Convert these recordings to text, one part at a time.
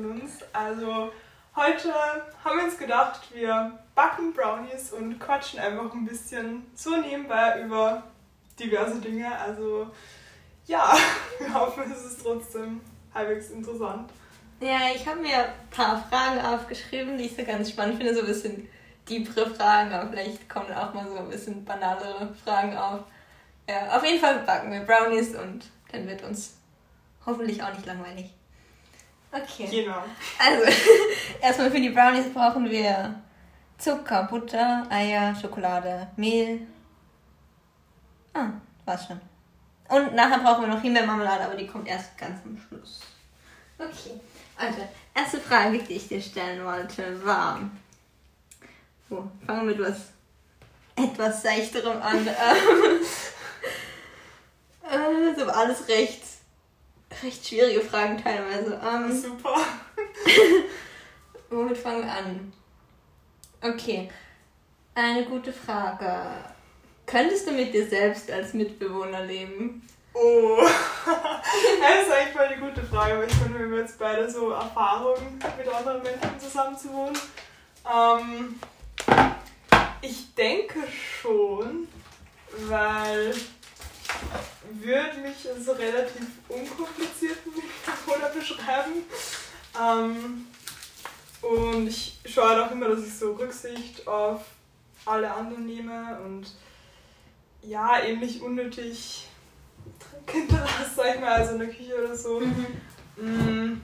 von uns. Also heute haben wir uns gedacht, wir backen Brownies und quatschen einfach ein bisschen so nebenbei über diverse Dinge. Also ja, wir hoffen, es ist trotzdem halbwegs interessant. Ja, ich habe mir ein paar Fragen aufgeschrieben, die ich so ganz spannend finde, so ein bisschen tiefere Fragen, aber vielleicht kommen auch mal so ein bisschen banalere Fragen auf. Ja, auf jeden Fall backen wir Brownies und dann wird uns hoffentlich auch nicht langweilig. Okay. Genau. Also, erstmal für die Brownies brauchen wir Zucker, Butter, Eier, Schokolade, Mehl. Ah, war's schon. Und nachher brauchen wir noch Himbeermarmelade, aber die kommt erst ganz am Schluss. Okay. Also, erste Frage, die ich dir stellen wollte, war. Oh, fangen wir mit was etwas seichterem an. Ähm, äh, so alles recht, recht schwierige Fragen teilweise. Ähm, Super. womit fangen wir an? Okay. Eine gute Frage. Könntest du mit dir selbst als Mitbewohner leben? Oh, das ist eigentlich voll eine gute Frage, weil ich finde, wir haben jetzt beide so Erfahrungen mit anderen Menschen zusammen zu wohnen. Ähm, ich denke schon, weil würde mich so relativ unkomplizierten Mitbewohner beschreiben. Ähm, und ich schaue halt auch immer, dass ich so Rücksicht auf alle anderen nehme und ja, eben nicht unnötig hinterlasse, sag ich mal, also in der Küche oder so. Mhm. Mm.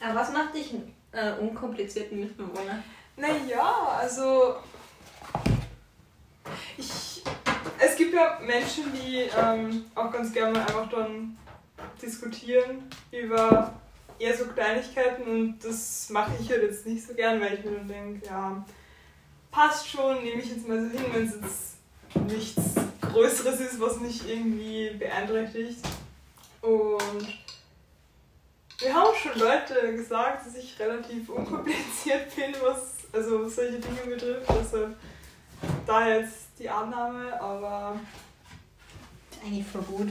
Aber was macht dich einen äh, unkomplizierten Mitbewohner? Naja, also ich, es gibt Menschen, die ähm, auch ganz gerne einfach dann diskutieren über eher so Kleinigkeiten und das mache ich halt jetzt nicht so gern, weil ich mir dann denke, ja, passt schon, nehme ich jetzt mal so hin, wenn es jetzt nichts Größeres ist, was mich irgendwie beeinträchtigt. Und wir haben schon Leute gesagt, dass ich relativ unkompliziert bin, was also solche Dinge betrifft. Also da jetzt die Annahme, aber. Eigentlich voll gut.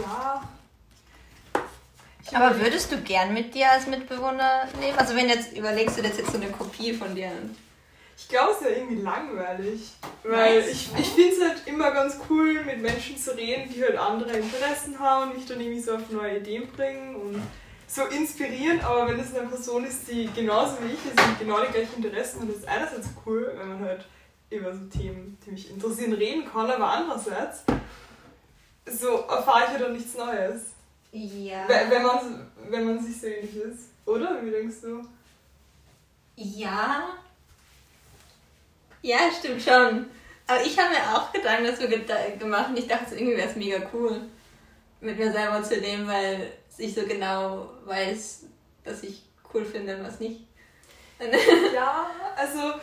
Ja. Aber würdest du gern mit dir als Mitbewohner leben? Also wenn jetzt überlegst du, das jetzt so eine Kopie von dir ich glaube, es ist ja irgendwie langweilig. Weil nice. ich, ich finde es halt immer ganz cool, mit Menschen zu reden, die halt andere Interessen haben und mich dann irgendwie so auf neue Ideen bringen und so inspirieren. Aber wenn es eine Person ist, die genauso wie ich ist und genau die gleichen Interessen hat, ist es einerseits cool, wenn man halt über so Themen, die mich interessieren, reden kann, aber andererseits so erfahre ich ja dann nichts Neues. Ja. Wenn man, wenn man sich so ähnlich ist. Oder? Wie denkst du? Ja, ja, stimmt schon. Aber ich habe mir auch Gedanken dazu gemacht und ich dachte, irgendwie wäre es mega cool, mit mir selber zu leben, weil ich so genau weiß, was ich cool finde und was nicht. ja, also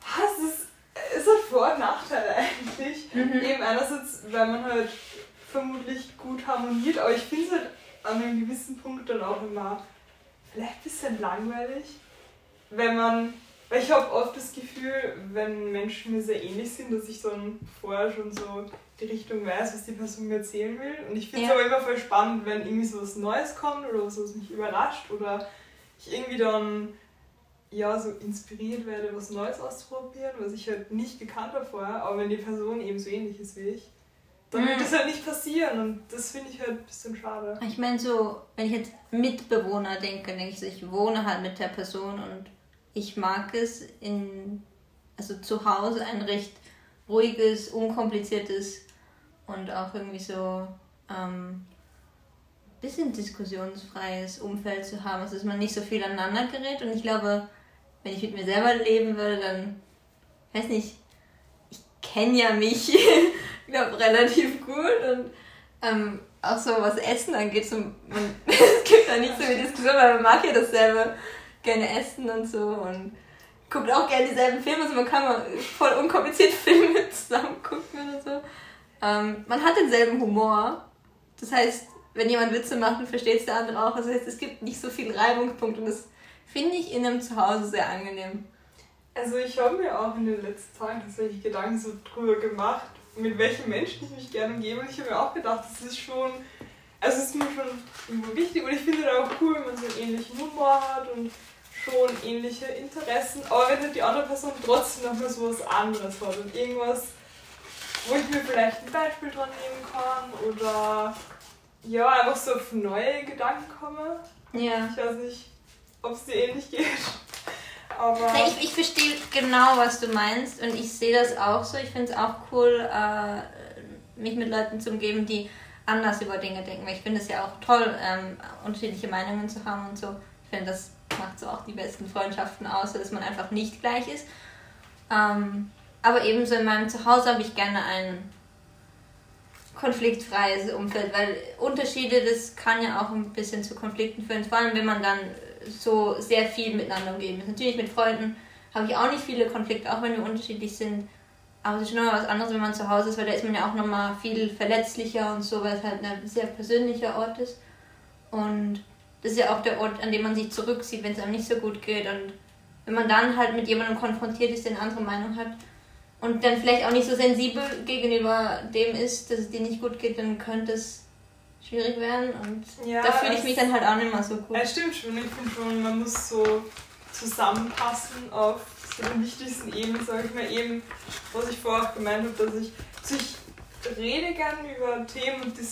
es ist, es hat Vor- und Nachteile eigentlich. Mhm. Eben einerseits, weil man halt vermutlich gut harmoniert, aber ich finde es halt an einem gewissen Punkt dann auch immer vielleicht ein bisschen langweilig, wenn man weil ich habe oft das Gefühl, wenn Menschen mir sehr ähnlich sind, dass ich dann vorher schon so die Richtung weiß, was die Person mir erzählen will. Und ich finde es ja. aber immer voll spannend, wenn irgendwie so was Neues kommt oder was, was mich überrascht oder ich irgendwie dann ja so inspiriert werde, was Neues auszuprobieren, was ich halt nicht gekannt habe vorher. Aber wenn die Person eben so ähnlich ist wie ich, dann wird mhm. das halt nicht passieren und das finde ich halt ein bisschen schade. Ich meine so, wenn ich jetzt Mitbewohner denke, denke ich so, ich wohne halt mit der Person und ich mag es in, also zu Hause ein recht ruhiges, unkompliziertes und auch irgendwie so ähm, bisschen diskussionsfreies Umfeld zu haben, also dass man nicht so viel aneinander gerät. Und ich glaube, wenn ich mit mir selber leben würde, dann, weiß nicht, ich kenne ja mich, glaube relativ gut und ähm, auch so was Essen angeht, so, man, es gibt da nicht so viel Diskussion, weil man mag ja dasselbe gerne essen und so und guckt auch gerne dieselben Filme, also man kann mal voll unkompliziert Filme zusammen gucken oder so. Ähm, man hat denselben Humor. Das heißt, wenn jemand Witze macht, versteht es der andere auch. Das heißt, es gibt nicht so viel Reibungspunkte und das finde ich in einem Zuhause sehr angenehm. Also ich habe mir auch in den letzten Tagen tatsächlich Gedanken so drüber gemacht, mit welchen Menschen ich mich gerne umgebe. Und ich habe mir auch gedacht, das ist schon Also es ist mir schon irgendwo wichtig und ich finde es auch cool, wenn man so einen ähnlichen Humor hat und schon ähnliche Interessen, aber wenn die andere Person trotzdem noch mal so was anderes hat und irgendwas, wo ich mir vielleicht ein Beispiel dran nehmen kann oder ja, einfach so auf neue Gedanken komme. Ja. Ich weiß nicht, ob es dir ähnlich geht. Aber ich, ich verstehe genau, was du meinst und ich sehe das auch so. Ich finde es auch cool, äh, mich mit Leuten zu umgeben, die anders über Dinge denken. Weil ich finde es ja auch toll, ähm, unterschiedliche Meinungen zu haben und so. Ich finde, das macht so auch die besten Freundschaften aus, dass man einfach nicht gleich ist. Ähm, aber ebenso in meinem Zuhause habe ich gerne ein konfliktfreies Umfeld, weil Unterschiede, das kann ja auch ein bisschen zu Konflikten führen, vor allem wenn man dann so sehr viel miteinander umgeben ist. Natürlich mit Freunden habe ich auch nicht viele Konflikte, auch wenn wir unterschiedlich sind. Aber es ist schon nochmal was anderes, wenn man zu Hause ist, weil da ist man ja auch nochmal viel verletzlicher und so, weil es halt ein sehr persönlicher Ort ist. Und das ist ja auch der Ort, an dem man sich zurückzieht, wenn es einem nicht so gut geht. Und wenn man dann halt mit jemandem konfrontiert ist, der eine andere Meinung hat und dann vielleicht auch nicht so sensibel gegenüber dem ist, dass es dir nicht gut geht, dann könnte es schwierig werden. Und ja, da fühle ich mich dann halt auch nicht mehr so gut. Ja, stimmt schon. Ich finde schon, man muss so zusammenpassen auf so den wichtigsten Ebenen, sage ich mal, eben, was ich vorher auch gemeint habe, dass ich, also ich rede gerne über Themen und das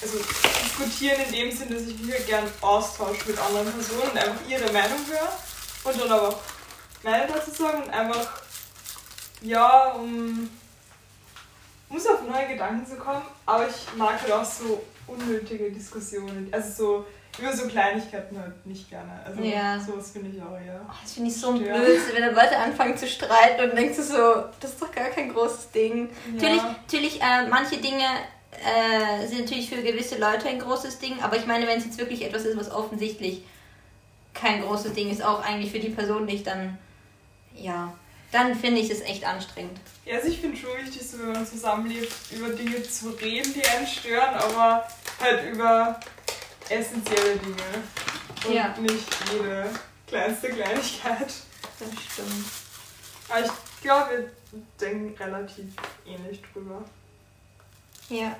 also diskutieren in dem Sinn, dass ich mich gern austausche mit anderen Personen und einfach ihre Meinung höre und dann aber meine dazu sagen und einfach, ja, um, so auf neue Gedanken zu kommen, aber ich mag halt auch so unnötige Diskussionen, also so über so Kleinigkeiten halt nicht gerne. Also ja. sowas finde ich auch, ja. Oh, das finde ich so blöd, wenn dann Leute anfangen zu streiten und denkst du so, das ist doch gar kein großes Ding. Ja. Natürlich, natürlich äh, manche Dinge äh, sind natürlich für gewisse Leute ein großes Ding, aber ich meine, wenn es jetzt wirklich etwas ist, was offensichtlich kein großes Ding ist, auch eigentlich für die Person nicht, dann ja, dann finde ich es echt anstrengend. Ja, also ich finde schon wichtig, so, wenn man zusammenlebt, über Dinge zu reden, die einen stören, aber halt über essentielle Dinge und ja. nicht jede kleinste Kleinigkeit. Das stimmt. Aber ich glaube, wir denken relativ ähnlich drüber. Ja.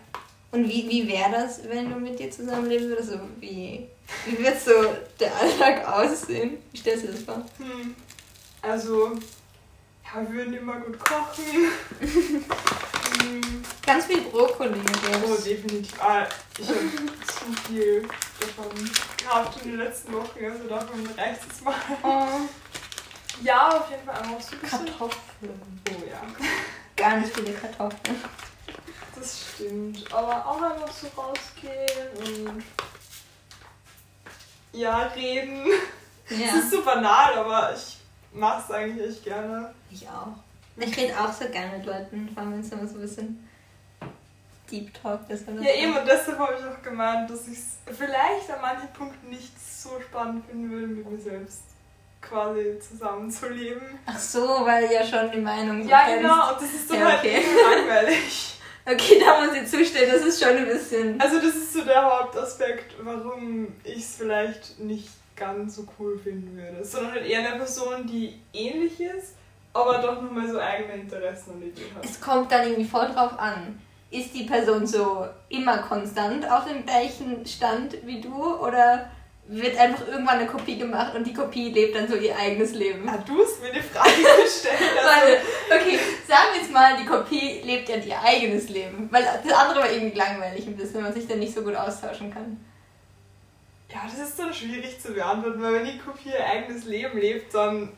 Und wie, wie wäre das, wenn du mit dir zusammenleben würdest? Also wie, wie wird so der Alltag aussehen? Wie stellst du das vor? Hm. Also, ja, wir würden immer gut kochen. Ganz viel Brokkoli. Oh, definitiv. Ah, ich habe zu viel davon gehabt in den letzten Wochen, also davon reicht es mal. Oh. Ja, auf jeden Fall auch so ein bisschen. Kartoffeln. Oh ja. Ganz viele Kartoffeln. Das stimmt. Aber auch einfach so rausgehen und ja, reden. Ja. Das ist so banal, aber ich mache es eigentlich echt gerne. Ich auch. Ich rede auch so gerne mit Leuten, vor allem wenn es immer so ein bisschen Deep Talk ist. ja, eben, und deshalb habe ich auch gemeint, dass ich es vielleicht an manchen Punkten nicht so spannend finden würde, mit mir selbst quasi zusammenzuleben. Ach so, weil ja schon die Meinung so Ja, kennst. genau, und das ist dann ja, halt okay. langweilig. Okay, da muss ich zustimmen, das ist schon ein bisschen. Also, das ist so der Hauptaspekt, warum ich es vielleicht nicht ganz so cool finden würde. Sondern halt eher eine Person, die ähnlich ist, aber doch nochmal so eigene Interessen und Ideen hat. Es kommt dann irgendwie voll drauf an. Ist die Person so immer konstant auf dem gleichen Stand wie du oder wird einfach irgendwann eine Kopie gemacht und die Kopie lebt dann so ihr eigenes Leben. Ah, du hast mir eine Frage gestellt. Warte, okay, sagen wir jetzt mal, die Kopie lebt ja ihr eigenes Leben. Weil das andere war irgendwie langweilig ein bisschen, wenn man sich dann nicht so gut austauschen kann. Ja, das ist dann schwierig zu beantworten, weil wenn die Kopie ihr eigenes Leben lebt, dann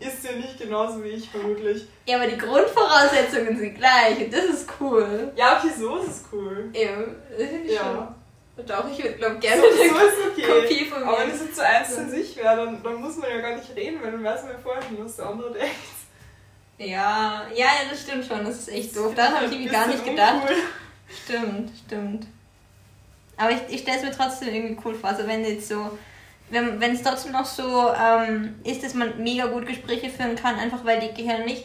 ist sie nicht genauso wie ich vermutlich. Ja, aber die Grundvoraussetzungen sind gleich und das ist cool. Ja, okay, so ist es cool. Eben, das finde ich ja. schon. Doch, ich würde glaube gerne so, so ist okay. Kopie von mir. Aber wenn es jetzt so eins zu sich wäre, dann, dann muss man ja gar nicht reden, weil dann weiß man ja vorher schon, was der andere denkt. Ja, ja, ja, das stimmt schon. Das ist echt doof. Daran habe ich irgendwie gar nicht gedacht. Uncool. Stimmt, stimmt. Aber ich, ich stelle es mir trotzdem irgendwie cool vor. Also wenn jetzt so, wenn es trotzdem noch so ähm, ist, dass man mega gut Gespräche führen kann, einfach weil die Gehirne nicht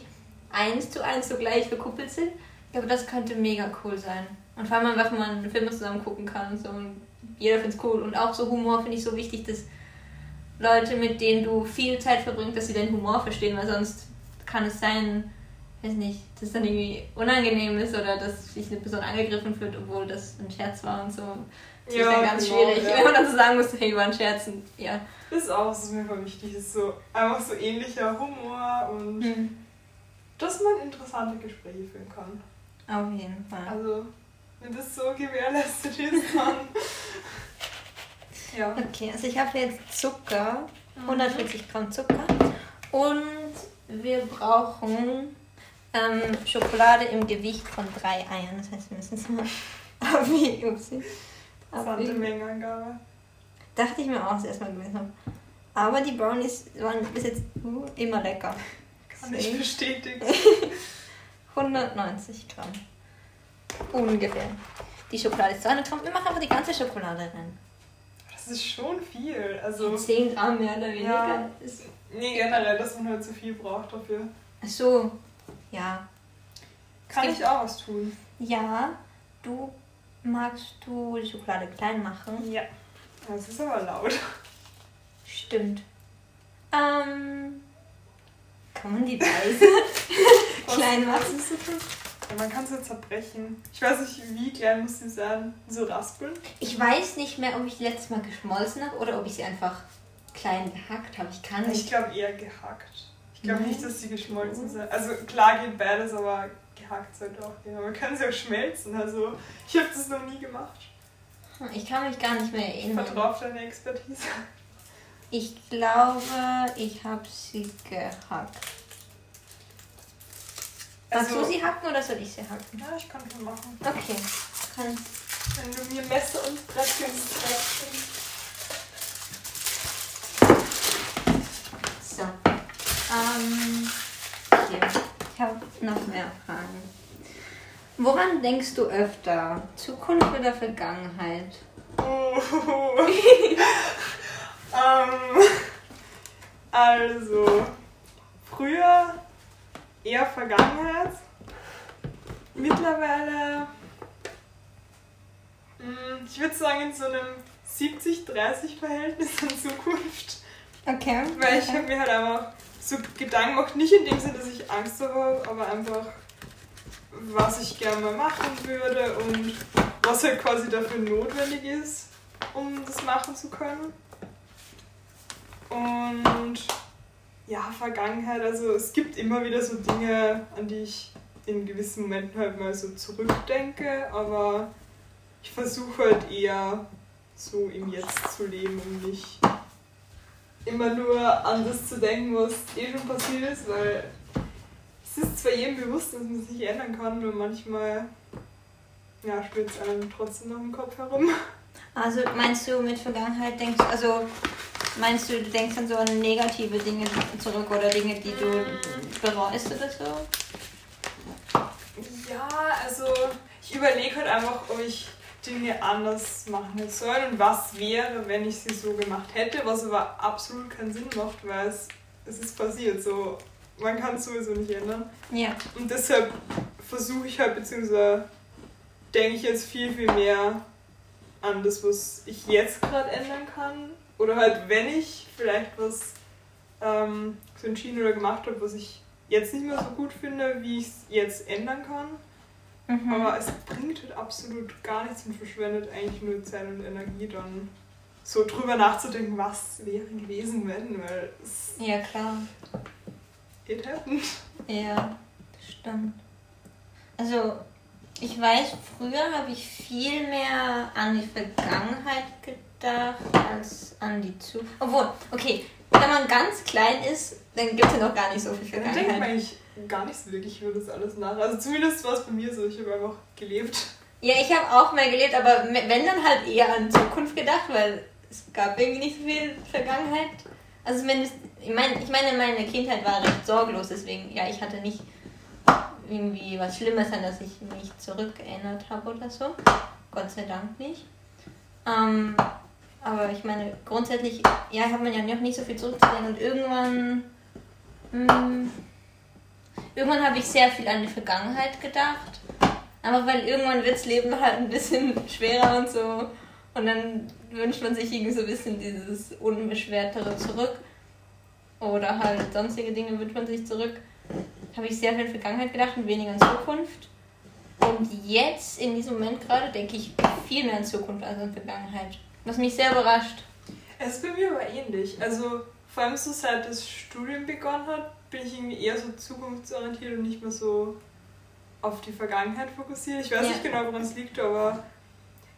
eins zu eins so gleich verkuppelt sind. Ich glaube, das könnte mega cool sein. Und vor allem einfach, wenn man Filme zusammen gucken kann und so. Und jeder findet es cool. Und auch so Humor finde ich so wichtig, dass Leute, mit denen du viel Zeit verbringst, dass sie deinen Humor verstehen, weil sonst kann es sein, weiß nicht, dass dann irgendwie unangenehm ist oder dass sich eine Person angegriffen fühlt, obwohl das ein Scherz war und so. Das ja, ist dann ganz genau, schwierig, ja. wenn man dann so sagen muss, hey, war ein Scherz. Und, ja. Das ist auch, was mir voll wichtig ist, so einfach so ähnlicher Humor und hm. dass man interessante Gespräche führen kann. Auf jeden Fall. Also, wenn das so gewährleistet ist, dann. ja. Okay, also ich habe jetzt Zucker, 140 mhm. Gramm Zucker und wir brauchen ähm, Schokolade im Gewicht von drei Eiern. Das heißt, wir müssen es mal abwiegen. Sante Mengenangabe. Dachte ich mir auch das erstmal gewesen habe. Aber die Brownies waren bis jetzt immer lecker. Kann Deswegen. ich bestätigen. 190 Gramm. Ungefähr. Die Schokolade ist 200 Gramm. Wir machen aber die ganze Schokolade rein. Das ist schon viel. Also 10 Gramm mehr oder weniger. Ja, nee, generell, dass man halt zu viel braucht dafür. Ach so. Ja. Kann ich auch was tun? Ja. Du magst du die Schokolade klein machen? Ja. Das ist aber laut. Stimmt. Ähm. Kann man die leise klein machen? Ja, man kann sie zerbrechen. Ich weiß nicht, wie klein muss sie sein? So raspeln? Ich weiß nicht mehr, ob ich die letztes Mal geschmolzen habe oder ob ich sie einfach klein gehackt habe. Ich kann nicht. Ich glaube eher gehackt. Ich glaube nicht, dass sie geschmolzen sind. Also klar geht beides, aber gehackt sollte auch. Aber man kann sie auch schmelzen. Also ich habe das noch nie gemacht. Ich kann mich gar nicht mehr erinnern. Vertraue auf deine Expertise. Ich glaube, ich habe sie gehackt. Also, Magst du sie hacken oder soll ich sie hacken? Ja, ich kann schon machen. Okay. Kann. Wenn du mir Messer und Brett gibst, So. Ähm, hier. Ich habe noch mehr Fragen. Woran denkst du öfter? Zukunft oder Vergangenheit? Oh. ähm, also, früher eher Vergangenheit. Mittlerweile, hm, ich würde sagen, in so einem 70-30-Verhältnis an Zukunft. Okay. Weil ich habe mir halt einfach so Gedanken gemacht, nicht in dem Sinne, dass ich Angst habe, aber einfach, was ich gerne mal machen würde und was halt quasi dafür notwendig ist, um das machen zu können. Und ja, Vergangenheit, also es gibt immer wieder so Dinge, an die ich in gewissen Momenten halt mal so zurückdenke, aber ich versuche halt eher so im Jetzt zu leben und nicht immer nur an das zu denken, was eh schon passiert ist, weil es ist zwar jedem bewusst, dass man sich ändern kann, nur manchmal ja, spielt es einem trotzdem noch im Kopf herum. Also meinst du mit Vergangenheit denkst also meinst du, du denkst an so an negative Dinge zurück oder Dinge, die du bereust oder so? Ja, also ich überlege halt einfach, ob ich Dinge anders machen soll und was wäre, wenn ich sie so gemacht hätte, was aber absolut keinen Sinn macht, weil es, es ist passiert. So, man kann es sowieso nicht ändern. Ja. Und deshalb versuche ich halt, beziehungsweise denke ich jetzt viel, viel mehr an das, was ich jetzt gerade ändern kann. Oder halt, wenn ich vielleicht was ähm, so entschieden oder gemacht habe, was ich jetzt nicht mehr so gut finde, wie ich es jetzt ändern kann. Mhm. Aber es bringt halt absolut gar nichts und verschwendet eigentlich nur Zeit und Energie dann so drüber nachzudenken, was wäre gewesen, wenn, weil es. Ja, klar. It happened. Ja, stimmt. Also, ich weiß, früher habe ich viel mehr an die Vergangenheit gedacht als an die Zukunft. Obwohl, okay, wenn man ganz klein ist, dann gibt es ja noch gar nicht so viel Vergangenheit. Dann denkt man eigentlich gar nicht so wirklich über das alles nach. Also zumindest war es bei mir so, ich habe einfach gelebt. Ja, ich habe auch mal gelebt, aber wenn dann halt eher an Zukunft gedacht, weil es gab irgendwie nicht so viel Vergangenheit. Also zumindest, ich meine, ich meine, meine Kindheit war recht sorglos, deswegen, ja, ich hatte nicht irgendwie was Schlimmes, an das ich mich zurückerinnert habe oder so. Gott sei Dank nicht. Ähm, aber ich meine, grundsätzlich, ja, hat man ja noch nicht so viel zurückzulegen und irgendwann. Mh, hm, irgendwann habe ich sehr viel an die Vergangenheit gedacht. Einfach weil irgendwann wird das Leben halt ein bisschen schwerer und so. Und dann wünscht man sich irgendwie so ein bisschen dieses Unbeschwertere zurück. Oder halt sonstige Dinge wünscht man sich zurück. habe ich sehr viel in Vergangenheit gedacht und weniger in Zukunft. Und jetzt, in diesem Moment gerade, denke ich viel mehr in Zukunft als in Vergangenheit. Was mich sehr überrascht. Es ist bei mir aber ähnlich. Also vor allem so seit das Studium begonnen hat, bin ich irgendwie eher so zukunftsorientiert und nicht mehr so auf die Vergangenheit fokussiert. Ich weiß ja. nicht genau, woran es liegt, aber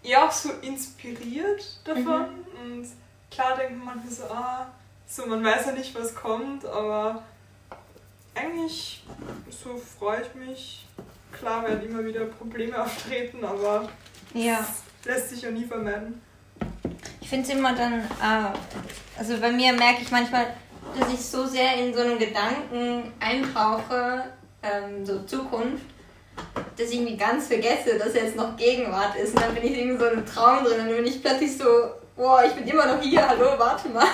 eher auch so inspiriert davon. Mhm. Und klar denkt man manchmal so, ah, so man weiß ja nicht, was kommt, aber eigentlich so freue ich mich. Klar werden immer wieder Probleme auftreten, aber ja. lässt sich ja nie vermeiden. Ich finde es immer dann, äh, also bei mir merke ich manchmal, dass ich so sehr in so einen Gedanken eintauche, ähm, so Zukunft, dass ich irgendwie ganz vergesse, dass jetzt noch Gegenwart ist. Und dann bin ich in so einem Traum drin und dann bin ich plötzlich so, boah, ich bin immer noch hier, hallo, warte mal.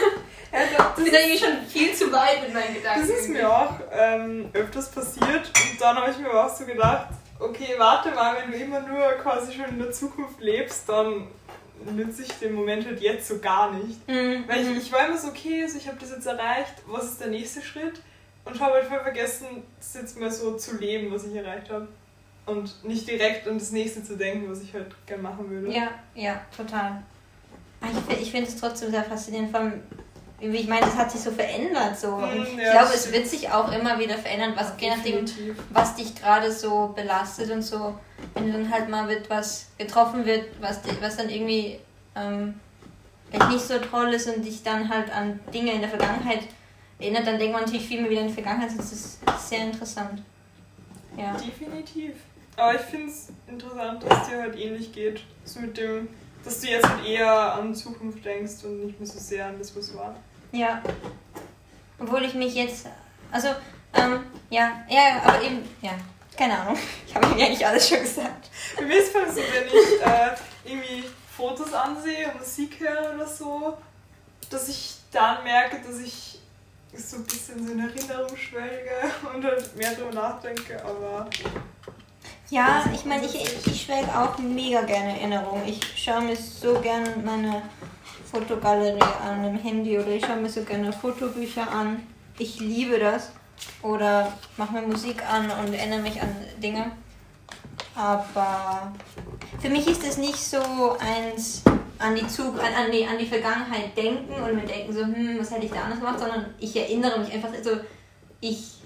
Ja, das ist irgendwie schon viel zu weit mit meinen Gedanken. Das ist mir auch ähm, öfters passiert und dann habe ich mir auch so gedacht, okay, warte mal, wenn du immer nur quasi schon in der Zukunft lebst, dann nütze ich den Moment halt jetzt so gar nicht. Mhm. Weil ich, mhm. ich war immer so, okay, also ich habe das jetzt erreicht, was ist der nächste Schritt? Und habe halt voll vergessen, das jetzt mal so zu leben, was ich erreicht habe. Und nicht direkt an das nächste zu denken, was ich halt gerne machen würde. Ja, ja, total. Ah, ich, ich finde es trotzdem sehr faszinierend, allem, wie ich meine, das hat sich so verändert. So. Mm, ja, ich glaube, es wird sich auch immer wieder verändern, was, je nachdem, was dich gerade so belastet und so. Wenn dann halt mal wird was getroffen wird, was, was dann irgendwie ähm, vielleicht nicht so toll ist und dich dann halt an Dinge in der Vergangenheit erinnert, dann denkt man natürlich viel mehr wieder in die Vergangenheit. Das ist sehr interessant. Ja. Definitiv. Aber ich finde es interessant, dass es dir halt ähnlich geht. So mit dem, dass du jetzt halt eher an Zukunft denkst und nicht mehr so sehr an das, was war. Ja. Obwohl ich mich jetzt. Also, ähm, ja, ja, aber eben, ja, keine Ahnung. Ich habe mir eigentlich alles schon gesagt. Mir ist es so, wenn ich äh, irgendwie Fotos ansehe und Musik höre oder so, dass ich dann merke, dass ich so ein bisschen so in Erinnerung schwelge und halt mehr darüber nachdenke, aber. Ja, ich meine, ich, ich schwelge auch mega gerne Erinnerungen. Ich schaue mir so gerne meine Fotogalerie an im Handy oder ich schaue mir so gerne Fotobücher an. Ich liebe das. Oder mache mir Musik an und erinnere mich an Dinge. Aber für mich ist es nicht so eins an die, Zug an, an, die, an die Vergangenheit denken und mir denken so, hm, was hätte ich da anders gemacht, sondern ich erinnere mich einfach, also ich,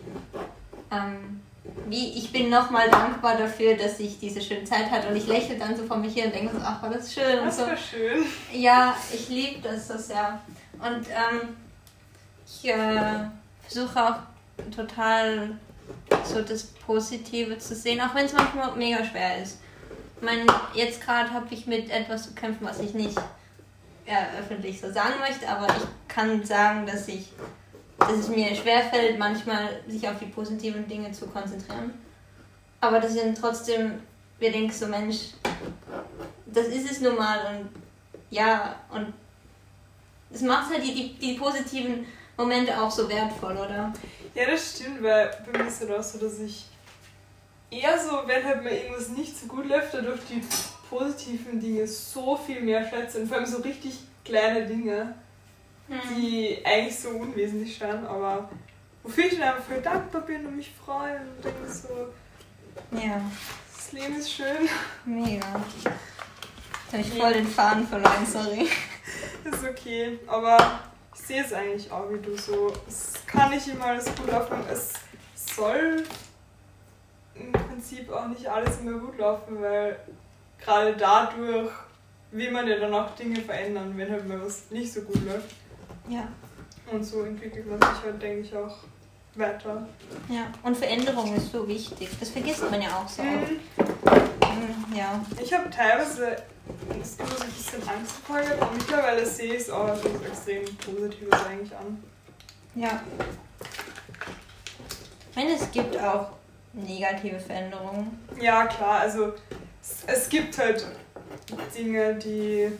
ähm, wie, ich bin nochmal dankbar dafür, dass ich diese schöne Zeit hatte und ich lächle dann so vor mich hin und denke so, ach, war das schön. Das so. war schön. Ja, ich liebe das, das ja. Und ähm, ich äh, versuche auch total so das Positive zu sehen, auch wenn es manchmal mega schwer ist. Ich meine, jetzt gerade habe ich mit etwas zu kämpfen, was ich nicht ja, öffentlich so sagen möchte, aber ich kann sagen, dass ich dass es mir schwerfällt, manchmal sich auf die positiven Dinge zu konzentrieren. Aber das sind trotzdem, wir denken so, Mensch, das ist es nun mal und ja, und es macht halt die, die, die positiven Momente auch so wertvoll, oder? Ja, das stimmt, weil bei mir ist es auch so, dass ich eher so, wenn halt mal irgendwas nicht so gut läuft, dadurch die positiven Dinge so viel mehr schätze und vor allem so richtig kleine Dinge, hm. die eigentlich so unwesentlich scheinen, aber wofür ich dann einfach voll dankbar bin und mich freue und denke so, ja. Das Leben ist schön. Mega. Jetzt habe ich voll den Faden verloren, sorry. ist okay, aber sehe es eigentlich auch wie du so. Es kann nicht immer alles gut laufen. Es soll im Prinzip auch nicht alles immer gut laufen, weil gerade dadurch will man ja dann auch Dinge verändern, wenn halt mal was nicht so gut läuft. Ja. Und so entwickelt man sich halt, denke ich, auch weiter. Ja, und Veränderung ist so wichtig. Das vergisst man ja auch so mhm. Ja. Ich habe teilweise das immer so ein bisschen Angst vor aber mittlerweile sehe ich es auch als extrem Positives eigentlich an. Ja. Ich meine, es gibt auch negative Veränderungen. Ja, klar, also es, es gibt halt Dinge, die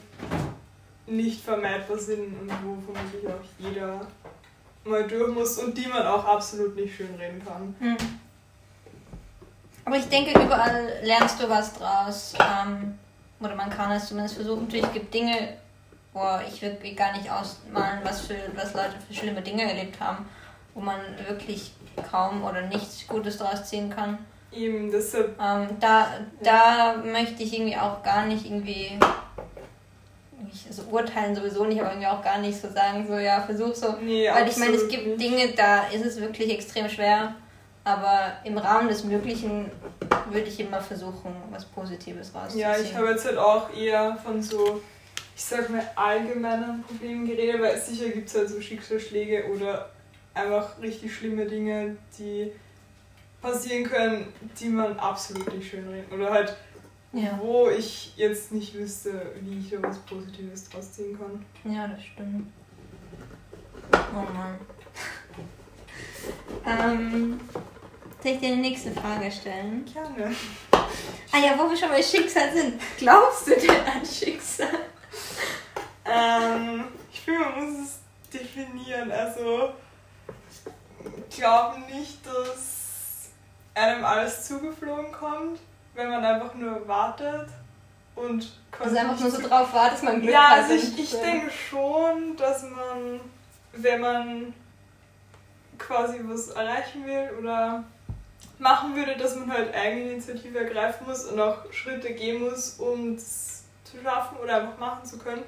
nicht vermeidbar sind und wo vermutlich auch jeder mal durch muss und die man auch absolut nicht schön reden kann. Hm. Aber ich denke, überall lernst du was draus. Ähm, oder man kann es zumindest versuchen. Natürlich gibt Dinge, wo ich wirklich gar nicht ausmalen, was, für, was Leute für schlimme Dinge erlebt haben. wo man wirklich kaum oder nichts Gutes draus ziehen kann. Eben, deshalb. Ähm, da, da möchte ich irgendwie auch gar nicht irgendwie also urteilen sowieso nicht, aber irgendwie auch gar nicht so sagen, so ja, versuch so. Nee, Weil ich meine, es gibt. Dinge, da ist es wirklich extrem schwer, aber im Rahmen des Möglichen würde ich immer versuchen, was Positives rauszuziehen. Ja, ich habe jetzt halt auch eher von so, ich sag mal, allgemeinen Problemen geredet, weil sicher gibt es halt so Schicksalsschläge oder einfach richtig schlimme Dinge, die passieren können, die man absolut nicht schön reden. Oder halt ja. wo ich jetzt nicht wüsste, wie ich da was Positives draus ziehen kann. Ja, das stimmt. Oh Mann. ähm, soll ich dir eine nächste Frage stellen? Gerne. Ah ja, wo wir schon bei Schicksal sind. Glaubst du denn an Schicksal? Ähm, ich finde, man muss es definieren. Also, ich glaube nicht, dass einem alles zugeflogen kommt wenn man einfach nur wartet und quasi. Also einfach nur so drauf wartet, dass man Glück ja, hat. Ja, also ich, ich denke schon, dass man, wenn man quasi was erreichen will oder machen würde, dass man halt eigene Initiative ergreifen muss und auch Schritte gehen muss, um es zu schaffen oder einfach machen zu können.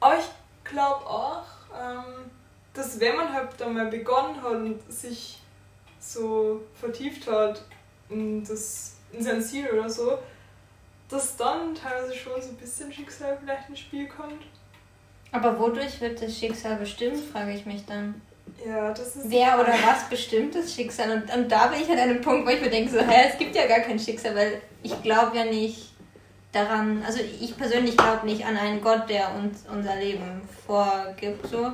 Aber ich glaube auch, ähm, dass wenn man halt dann mal begonnen hat und sich so vertieft hat in das in sein Ziel oder so, dass dann teilweise schon so ein bisschen Schicksal vielleicht ins Spiel kommt. Aber wodurch wird das Schicksal bestimmt, frage ich mich dann. Ja, das ist. Wer oder was bestimmt das Schicksal? Und, und da bin ich an einem Punkt, wo ich mir denke, so, hä, es gibt ja gar kein Schicksal, weil ich glaube ja nicht daran, also ich persönlich glaube nicht an einen Gott, der uns unser Leben vorgibt, so.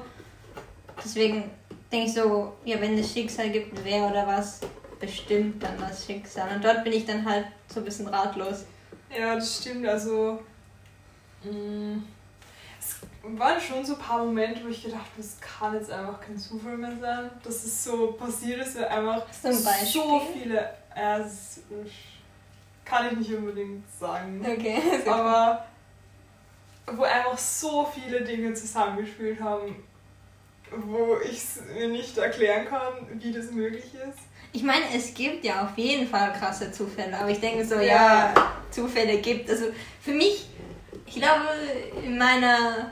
Deswegen denke ich so, ja, wenn es Schicksal gibt, wer oder was bestimmt dann das Schicksal. Und dort bin ich dann halt so ein bisschen ratlos. Ja, das stimmt. Also, mh, mm, waren schon so ein paar Momente, wo ich gedacht habe, das kann jetzt einfach kein Zufall mehr sein. Dass es so passiert ist, weil einfach so viele. Äh, es, kann ich nicht unbedingt sagen. Okay. Aber wo einfach so viele Dinge zusammengespielt haben, wo ich es mir nicht erklären kann, wie das möglich ist. Ich meine, es gibt ja auf jeden Fall krasse Zufälle, aber ich denke so, ja, ja Zufälle gibt. Also für mich, ich glaube, in meiner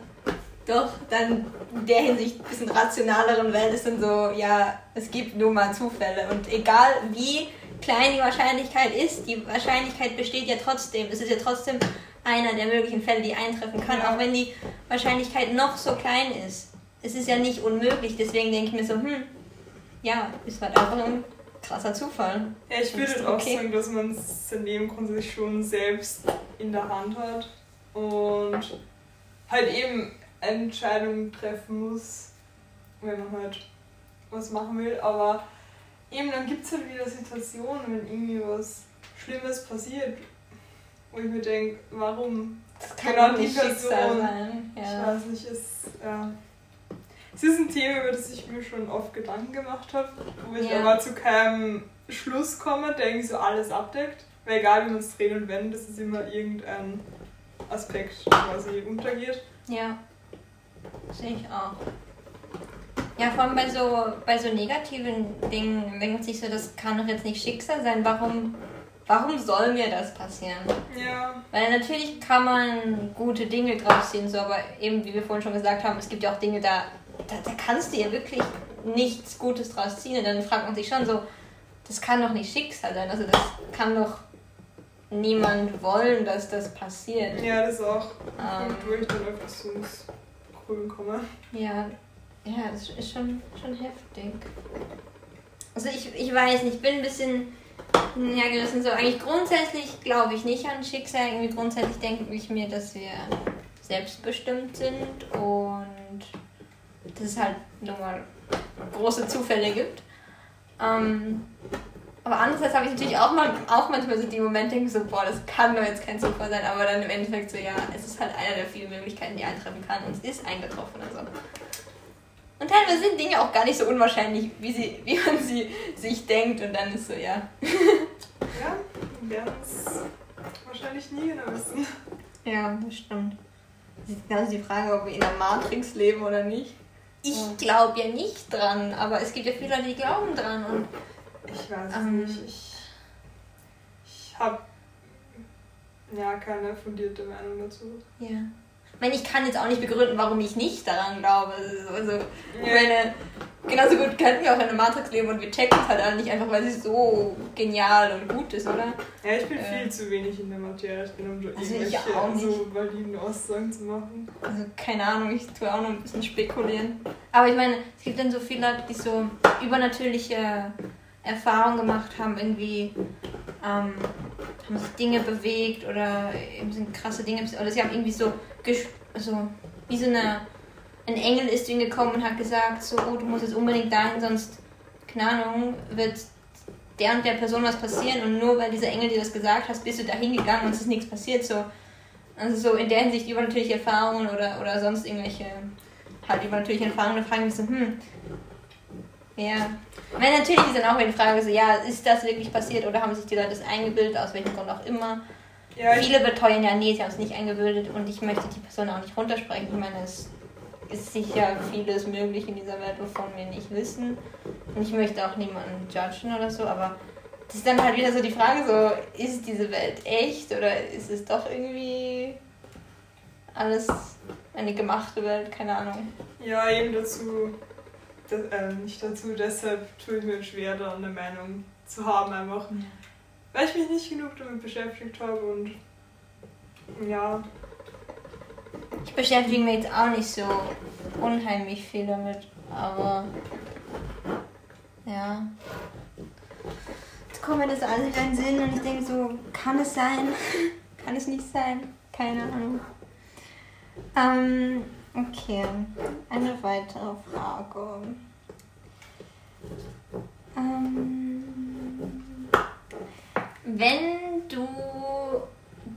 doch dann in der Hinsicht ein bisschen rationaleren Welt ist dann so, ja, es gibt nur mal Zufälle und egal wie klein die Wahrscheinlichkeit ist, die Wahrscheinlichkeit besteht ja trotzdem. Es ist ja trotzdem einer der möglichen Fälle, die eintreffen kann, auch wenn die Wahrscheinlichkeit noch so klein ist. Es ist ja nicht unmöglich, deswegen denke ich mir so, hm, ja, ist halt einfach ein krasser Zufall. Ja, ich würde auch okay. sagen, dass man sein Leben grundsätzlich schon selbst in der Hand hat und halt eben Entscheidungen treffen muss, wenn man halt was machen will. Aber eben dann gibt es halt wieder Situationen, wenn irgendwie was Schlimmes passiert, wo ich mir denke, warum? Das kann genau die Person. Sein. Ja. Ich weiß nicht, ist ja. Es ist ein Thema, über das ich mir schon oft Gedanken gemacht habe, wo ich ja. aber zu keinem Schluss komme, der irgendwie so alles abdeckt. Weil egal wie man es dreht und wendet, es ist immer irgendein Aspekt quasi untergeht. Ja, sehe ich auch. Ja, vor allem bei so, bei so negativen Dingen denkt sich so, das kann doch jetzt nicht Schicksal sein. Warum, warum soll mir das passieren? Ja. Weil natürlich kann man gute Dinge draus ziehen, so, aber eben, wie wir vorhin schon gesagt haben, es gibt ja auch Dinge, da da, da kannst du ja wirklich nichts Gutes draus ziehen. Und dann fragt man sich schon so, das kann doch nicht Schicksal sein. Also das kann doch niemand wollen, dass das passiert. Ja, das ist auch ähm, ich dann öfters so Grün komme. Ja, ja, das ist schon, schon heftig. Also ich, ich weiß nicht, ich bin ein bisschen ja, gerissen. So, eigentlich grundsätzlich glaube ich nicht an Schicksal. Irgendwie grundsätzlich denke ich mir, dass wir selbstbestimmt sind und dass es halt nochmal große Zufälle gibt. Ähm, aber andererseits habe ich natürlich auch, mal, auch manchmal so die Momente, denke so, boah, das kann doch jetzt kein Zufall sein, aber dann im Endeffekt so, ja, es ist halt einer der vielen Möglichkeiten, die eintreffen kann und es ist eingetroffen und so. Und teilweise sind Dinge auch gar nicht so unwahrscheinlich, wie, sie, wie man sie sich denkt und dann ist so, ja. ja, wir werden es wahrscheinlich nie genau wissen. Ja, das stimmt. Das ist ganz die Frage, ob wir in der Matrix leben oder nicht. ich glaube ja nicht dran, aber es gibt ja viele Leute, die glauben dran und. Ich weiß ähm, nicht. Ich, ich habe ja keine fundierte Meinung dazu. Ja. Ich meine, ich kann jetzt auch nicht begründen, warum ich nicht daran glaube. Also, ja. meine, genauso gut könnten wir auch in einer Matrix leben und wir checken es halt nicht einfach, weil sie so genial und gut ist, oder? Ja, ich bin äh, viel zu wenig in der Materie drin, um also irgendwelche so validen Aussagen zu machen. Also keine Ahnung, ich tue auch noch ein bisschen spekulieren. Aber ich meine, es gibt dann so viele Leute, die so übernatürliche Erfahrungen gemacht haben, irgendwie ähm, haben sich Dinge bewegt oder eben sind krasse Dinge, oder sie haben irgendwie so also wie so eine, ein Engel ist ihm gekommen und hat gesagt, so, oh, du musst jetzt unbedingt dahin, sonst, keine Ahnung, wird der und der Person was passieren und nur weil dieser Engel dir das gesagt hat, bist du da hingegangen und es ist nichts passiert, so. Also so in der Hinsicht übernatürliche Erfahrungen oder, oder sonst irgendwelche halt übernatürliche Erfahrungen, da fragen so, hm, ja. Weil natürlich ist dann auch die Frage so, ja, ist das wirklich passiert oder haben sich die Leute das eingebildet, aus welchem Grund auch immer. Ja, Viele beteuern ja, nee, sie haben es nicht eingebildet und ich möchte die Person auch nicht runtersprechen. Ich meine, es ist sicher vieles möglich in dieser Welt, wovon wir nicht wissen. Und ich möchte auch niemanden judgen oder so, aber das ist dann halt wieder so die Frage, so, ist diese Welt echt oder ist es doch irgendwie alles eine gemachte Welt? Keine Ahnung. Ja, eben dazu, das, äh, nicht dazu, deshalb tue ich mir schwer, da eine Meinung zu haben einfach. Weil ich mich nicht genug damit beschäftigt habe und ja. Ich beschäftige mich jetzt auch nicht so unheimlich viel damit, aber ja. Jetzt kommt mir das alles in den Sinn und ich denke so, kann es sein? kann es nicht sein? Keine Ahnung. Ähm, okay, eine weitere Frage. Ähm, wenn du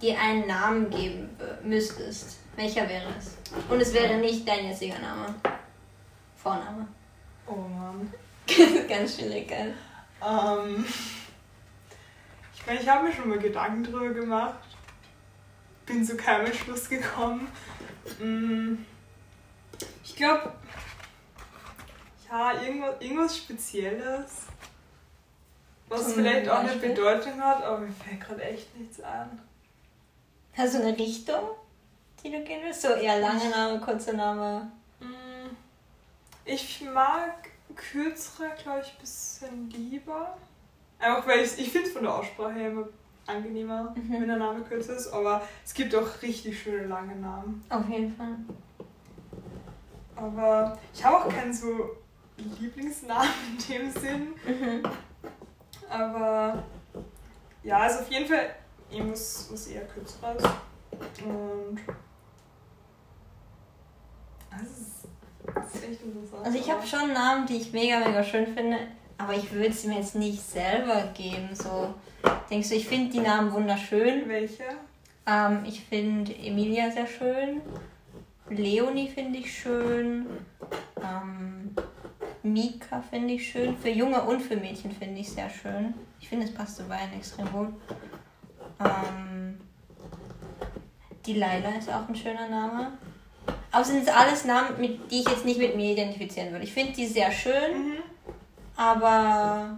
dir einen Namen geben müsstest, welcher wäre es? Und es wäre nicht dein jetziger Name. Vorname. Oh Mann. Ganz schwierig, gell? Ähm, ich meine, ich habe mir schon mal Gedanken drüber gemacht. Bin zu keinem Schluss gekommen. Mm, ich glaube, ja, irgendwas, irgendwas Spezielles. Was Zum vielleicht auch eine Bedeutung hat, aber mir fällt gerade echt nichts an. Hast du eine Richtung, die du gehen willst? So eher lange Name, kurzer Name? Mm, ich mag kürzere, glaube ich, ein bisschen lieber. Einfach weil ich, ich finde es von der Aussprache her immer angenehmer, mhm. wenn der Name kürzer ist, aber es gibt auch richtig schöne lange Namen. Auf jeden Fall. Aber ich habe auch keinen so Lieblingsnamen in dem Sinn. Mhm. Aber ja, also auf jeden Fall irgendwas was eher kürzeres. Und das ist, das ist echt interessant. Also ich habe schon Namen, die ich mega, mega schön finde, aber ich würde sie mir jetzt nicht selber geben. So denkst du, ich finde die Namen wunderschön. Welche? Ähm, ich finde Emilia sehr schön. Leonie finde ich schön. Ähm, Mika finde ich schön. Für Junge und für Mädchen finde ich sehr schön. Ich finde, es passt zu beiden extrem gut. Ähm, die Laila ist auch ein schöner Name. Aber sind es alles Namen, mit, die ich jetzt nicht mit mir identifizieren würde. Ich finde die sehr schön, mhm. aber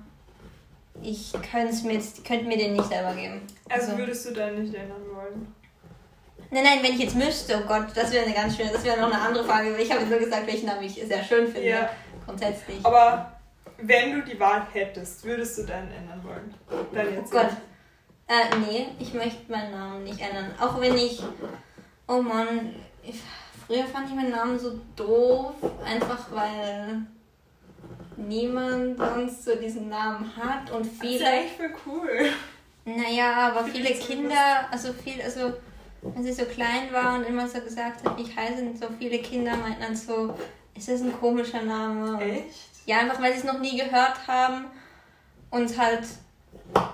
ich könnte mir, könnt mir den nicht selber geben. Also, also würdest du dann nicht ändern wollen? Nein, nein, wenn ich jetzt müsste, oh Gott, das wäre eine ganz schöne, das wäre noch eine andere Frage. Ich habe nur gesagt, welchen Namen ich sehr schön finde. Ja grundsätzlich. Aber wenn du die Wahl hättest, würdest du deinen ändern wollen? Dein jetzt oh Gott. Äh, nee, ich möchte meinen Namen nicht ändern. Auch wenn ich. Oh Mann. Ich, früher fand ich meinen Namen so doof. Einfach weil niemand sonst so diesen Namen hat und viele. Das ist echt voll cool. Naja, aber viele Kinder, also viel, also als ich so klein war und immer so gesagt habe, wie ich heiße, so viele Kinder meinten dann so, ist das ein komischer Name? Echt? Ja, einfach weil sie es noch nie gehört haben und halt,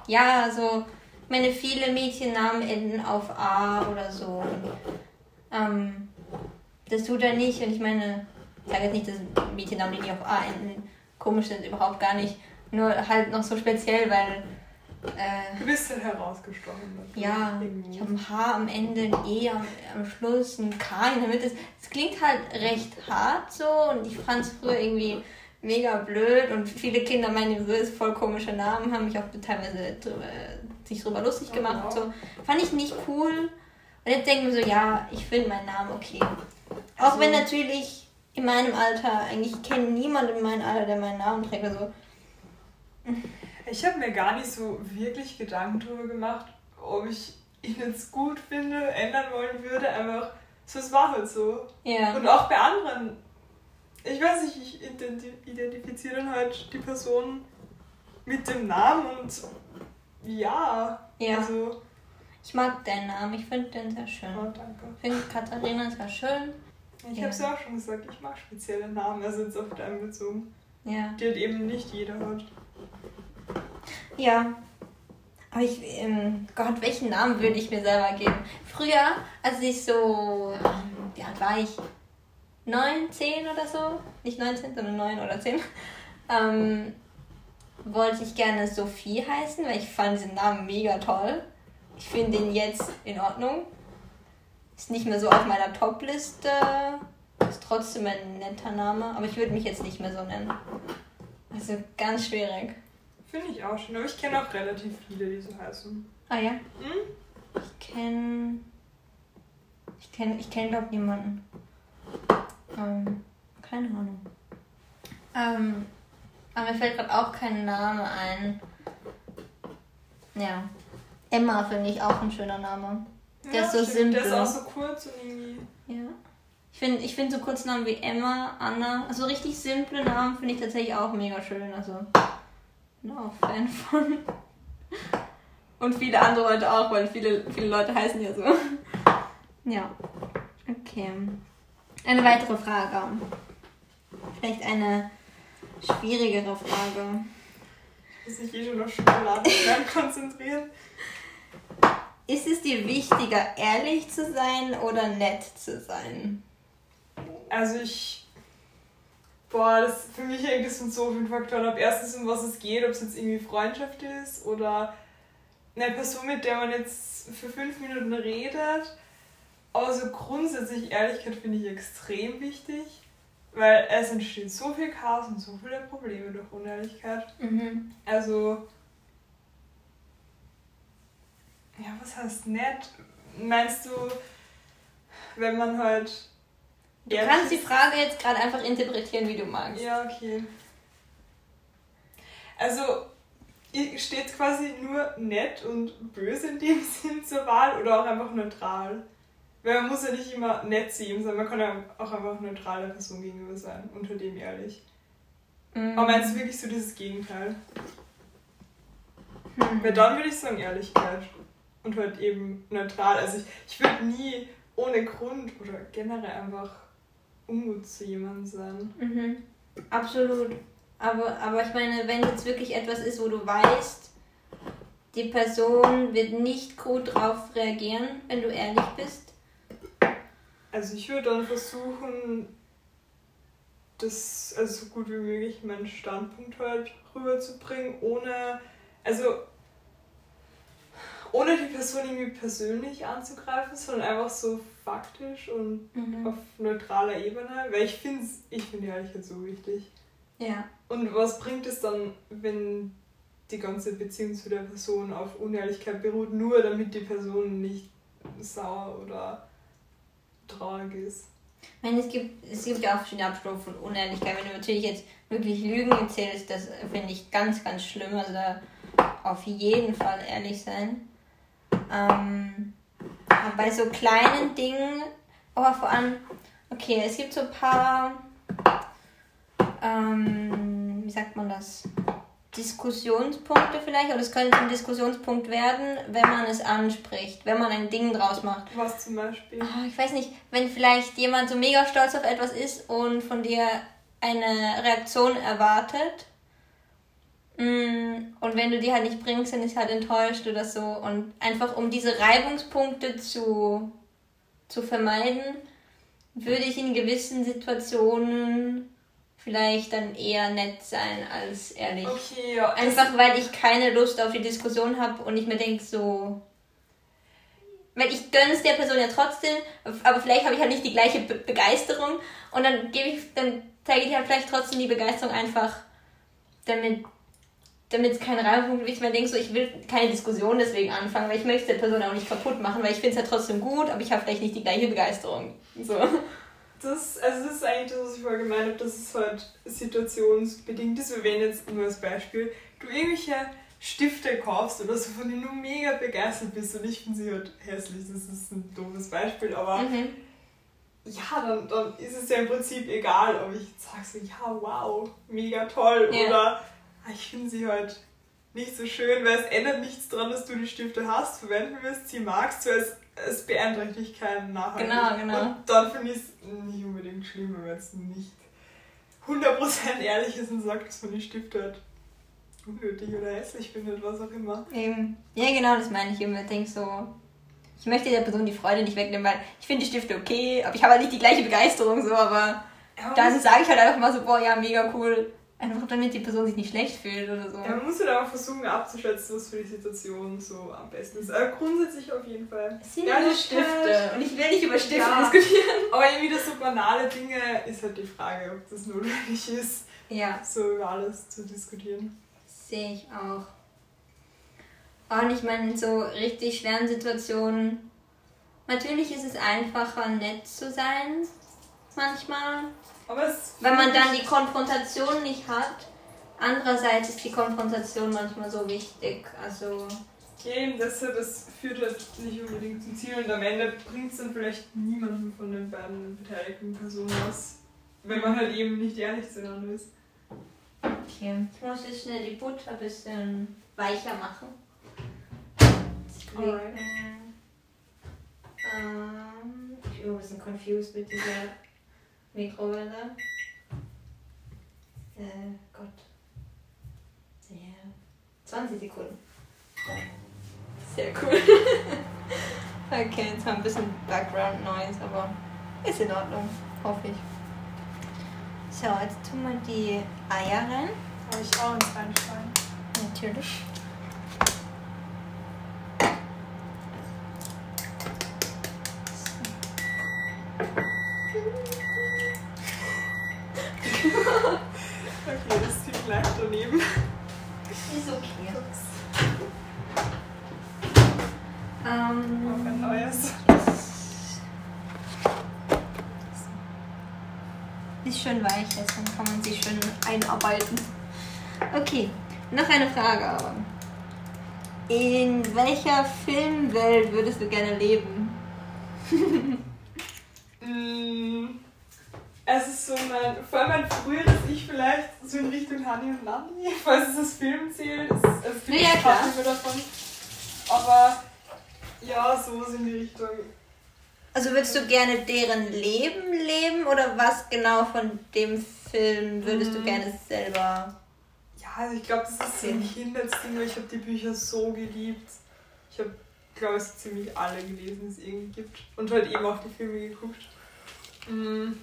ja, so, ich meine, viele Mädchennamen enden auf A oder so. Und, ähm, das tut er nicht und ich meine, ich sage jetzt nicht, dass Mädchennamen, die nicht auf A enden, komisch sind, überhaupt gar nicht. Nur halt noch so speziell, weil Äh, du bist halt herausgestochen. Ja, ich habe ein H am Ende, ein E am, am Schluss, ein K in der Mitte. Es klingt halt recht hart so und ich fand es früher irgendwie mega blöd und viele Kinder meinen, das ist voll komische Namen, haben mich auch teilweise drüber, sich drüber lustig gemacht. Oh, wow. so. Fand ich nicht cool. Und jetzt denken wir so, ja, ich finde meinen Namen okay. Auch also, wenn natürlich in meinem Alter, eigentlich ich kenne niemanden in meinem Alter, der meinen Namen trägt. Also. Ich habe mir gar nicht so wirklich Gedanken darüber gemacht, ob ich ihn jetzt gut finde, ändern wollen würde. Einfach, so es war halt so. Ja. Und auch bei anderen. Ich weiß nicht, ich identifiziere dann halt die Person mit dem Namen und ja. Ja. Also, ich mag deinen Namen, ich finde den sehr schön. Oh, danke. Ich finde Katharina sehr schön. Ich ja. habe es ja auch schon gesagt, ich mag spezielle Namen, also jetzt auf deinen bezogen. Ja. Die halt eben nicht jeder hat. Ja. Aber ich, ähm, Gott, welchen Namen würde ich mir selber geben? Früher, als ich so, ähm, wie alt war ich? Neun, zehn oder so? Nicht 19, sondern neun oder zehn. Ähm, wollte ich gerne Sophie heißen, weil ich fand diesen Namen mega toll. Ich finde ihn jetzt in Ordnung. Ist nicht mehr so auf meiner Top-Liste. Ist trotzdem ein netter Name, aber ich würde mich jetzt nicht mehr so nennen. Also ganz schwierig. Finde ich auch schön, aber ich kenne auch relativ viele, die so heißen. Ah ja? Hm? Ich kenne. Ich kenne, ich kenn, glaube niemanden. Ähm, keine Ahnung. Ähm, aber mir fällt gerade auch kein Name ein. Ja. Emma finde ich auch ein schöner Name. Der ja, ist so simpel. Der ist auch so kurz und irgendwie. Ja. Ich finde ich find so Kurznamen wie Emma, Anna, also richtig simple Namen finde ich tatsächlich auch mega schön. Also auch Fan von. Und viele andere Leute auch, weil viele, viele Leute heißen ja so. Ja. Okay. Eine weitere Frage. Vielleicht eine schwierigere Frage. Muss ich eh schon auf Schokolade konzentrieren? Ist es dir wichtiger, ehrlich zu sein oder nett zu sein? Also ich. Boah, das für mich hängt es von so vielen Faktoren ab. Erstens, um was es geht, ob es jetzt irgendwie Freundschaft ist oder eine Person, mit der man jetzt für fünf Minuten redet. Also grundsätzlich Ehrlichkeit finde ich extrem wichtig, weil es entsteht so viel Chaos und so viele Probleme durch Unehrlichkeit. Mhm. Also ja, was heißt nett? Meinst du, wenn man halt. Du kannst die Frage jetzt gerade einfach interpretieren, wie du magst. Ja, okay. Also, steht quasi nur nett und böse in dem Sinn zur Wahl oder auch einfach neutral? Weil man muss ja nicht immer nett sehen, sondern man kann ja auch einfach neutral der Person gegenüber sein, unter dem ehrlich. Mhm. Aber meinst du wirklich so dieses Gegenteil? Hm. Weil dann würde ich sagen Ehrlichkeit und halt eben neutral. Also ich, ich würde nie ohne Grund oder generell einfach ungut zu jemandem sein. Mhm. Absolut. Aber, aber ich meine, wenn jetzt wirklich etwas ist, wo du weißt, die Person wird nicht gut drauf reagieren, wenn du ehrlich bist. Also ich würde dann versuchen, das also so gut wie möglich meinen Standpunkt halt rüberzubringen, ohne also ohne die Person irgendwie persönlich anzugreifen, sondern einfach so faktisch und mhm. auf neutraler Ebene. Weil ich finde ich find die Ehrlichkeit so wichtig. Ja. Und was bringt es dann, wenn die ganze Beziehung zu der Person auf Unehrlichkeit beruht, nur damit die Person nicht sauer oder traurig ist? Ich meine, es gibt, es gibt ja auch verschiedene Abstufungen von Unehrlichkeit. Wenn du natürlich jetzt wirklich Lügen erzählst, das finde ich ganz, ganz schlimm. Also da auf jeden Fall ehrlich sein. Ähm, bei so kleinen Dingen, aber vor allem, okay, es gibt so ein paar, ähm, wie sagt man das? Diskussionspunkte vielleicht, oder es könnte ein Diskussionspunkt werden, wenn man es anspricht, wenn man ein Ding draus macht. Was zum Beispiel? Ah, ich weiß nicht, wenn vielleicht jemand so mega stolz auf etwas ist und von dir eine Reaktion erwartet und wenn du die halt nicht bringst, dann ist halt enttäuscht oder so. Und einfach um diese Reibungspunkte zu, zu vermeiden, würde ich in gewissen Situationen vielleicht dann eher nett sein als ehrlich. Okay, ja. Einfach weil ich keine Lust auf die Diskussion habe und ich mir denke so. Weil ich gönne es der Person ja trotzdem, aber vielleicht habe ich halt nicht die gleiche Be Begeisterung und dann gebe ich, dann zeige ich halt vielleicht trotzdem die Begeisterung einfach, damit damit es keinen Reibung gibt. Ich mir denke so, ich will keine Diskussion deswegen anfangen, weil ich möchte der Person auch nicht kaputt machen, weil ich finde es ja trotzdem gut, aber ich habe vielleicht nicht die gleiche Begeisterung. So. Das, also das ist eigentlich das, was ich vorher gemeint habe, dass es halt situationsbedingt ist. Wir wählen jetzt nur als Beispiel, du irgendwelche Stifte kaufst oder so, von denen du mega begeistert bist und ich finde sie halt hässlich, das ist ein doofes Beispiel, aber mhm. ja, dann, dann ist es ja im Prinzip egal, ob ich sage so, ja, wow, mega toll yeah. oder ich finde sie halt nicht so schön, weil es ändert nichts daran, dass du die Stifte hast, verwenden wirst, sie magst, weil es, es beeinträchtigt keinen nachhaltig. Genau, genau. Und dann finde ich es nicht unbedingt schlimm, wenn es nicht 100% ehrlich ist und sagt, dass man die Stifte halt unnötig oder hässlich findet, was auch immer. Eben. Ja, genau, das meine ich immer. Ich denke so, ich möchte der Person die Freude nicht wegnehmen, weil ich finde die Stifte okay, aber ich habe halt nicht die gleiche Begeisterung so, aber ja, dann sage ich halt einfach mal so, boah, ja, mega cool. Einfach damit die Person sich nicht schlecht fühlt oder so. Ja, man muss halt auch versuchen abzuschätzen, was für die Situation so am besten ist. Aber grundsätzlich auf jeden Fall. Sind ja, nur Stifte. Und ich will nicht über Stifte ja, diskutieren. Aber irgendwie das so banale Dinge ist halt die Frage, ob das notwendig ist, ja. so über alles zu diskutieren. Sehe ich auch. Und ich meine, in so richtig schweren Situationen, natürlich ist es einfacher, nett zu sein, manchmal. Wenn man dann die Konfrontation nicht hat. Andererseits ist die Konfrontation manchmal so wichtig. Also. Eben, deshalb, es führt halt nicht unbedingt zum Ziel und am Ende bringt es dann vielleicht niemanden von den beiden beteiligten Personen was, wenn man halt eben nicht ehrlich zueinander ist. Okay, ich muss jetzt schnell die Butter ein bisschen weicher machen. Alright. Ähm, ich bin ein bisschen confused mit dieser Mikrowelle. Äh, Gott. Ja. 20 Sekunden. Sehr cool. okay, jetzt haben wir ein bisschen Background Noise, aber ist in Ordnung, hoffe ich. So, jetzt tun wir die Eier rein. Habe ich auch ins reinschneiden? Natürlich. schön einarbeiten. Okay, noch eine Frage aber. In welcher Filmwelt würdest du gerne leben? mm, es ist so mein, vor allem mein früheres Ich vielleicht so in Richtung Honey und Nanny, falls es das Film zählt. Es, es gibt ja, klar. davon. Aber ja, sowas in die Richtung. Also würdest du gerne deren Leben leben oder was genau von dem Film würdest mhm. du gerne selber? Ja, also ich glaube, das ist so ein Kindheitsding, weil ich habe die Bücher so geliebt. Ich habe, glaube ich, ziemlich alle gelesen, die es irgendwie gibt. Und halt eben auch die Filme geguckt. Mhm.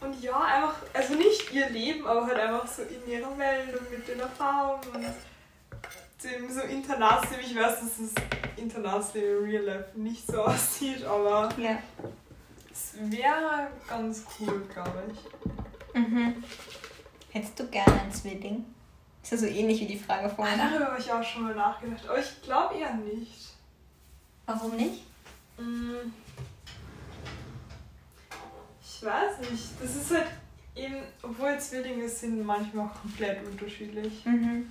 Und ja, einfach, also nicht ihr Leben, aber halt einfach so in ihrer Welt und mit den Erfahrungen und dem so Internatsleben. Ich weiß, dass das Internatsleben Real Life nicht so aussieht, aber ja. es wäre ganz cool, glaube ich. Mhm. Hättest du gerne einen Zwilling? Ist ja so ähnlich wie die Frage vorhin. Ah, darüber habe ich auch schon mal nachgedacht, aber ich glaube eher nicht. Warum nicht? Mm. Ich weiß nicht. Das ist halt eben, obwohl Zwillinge sind manchmal auch komplett unterschiedlich. Mhm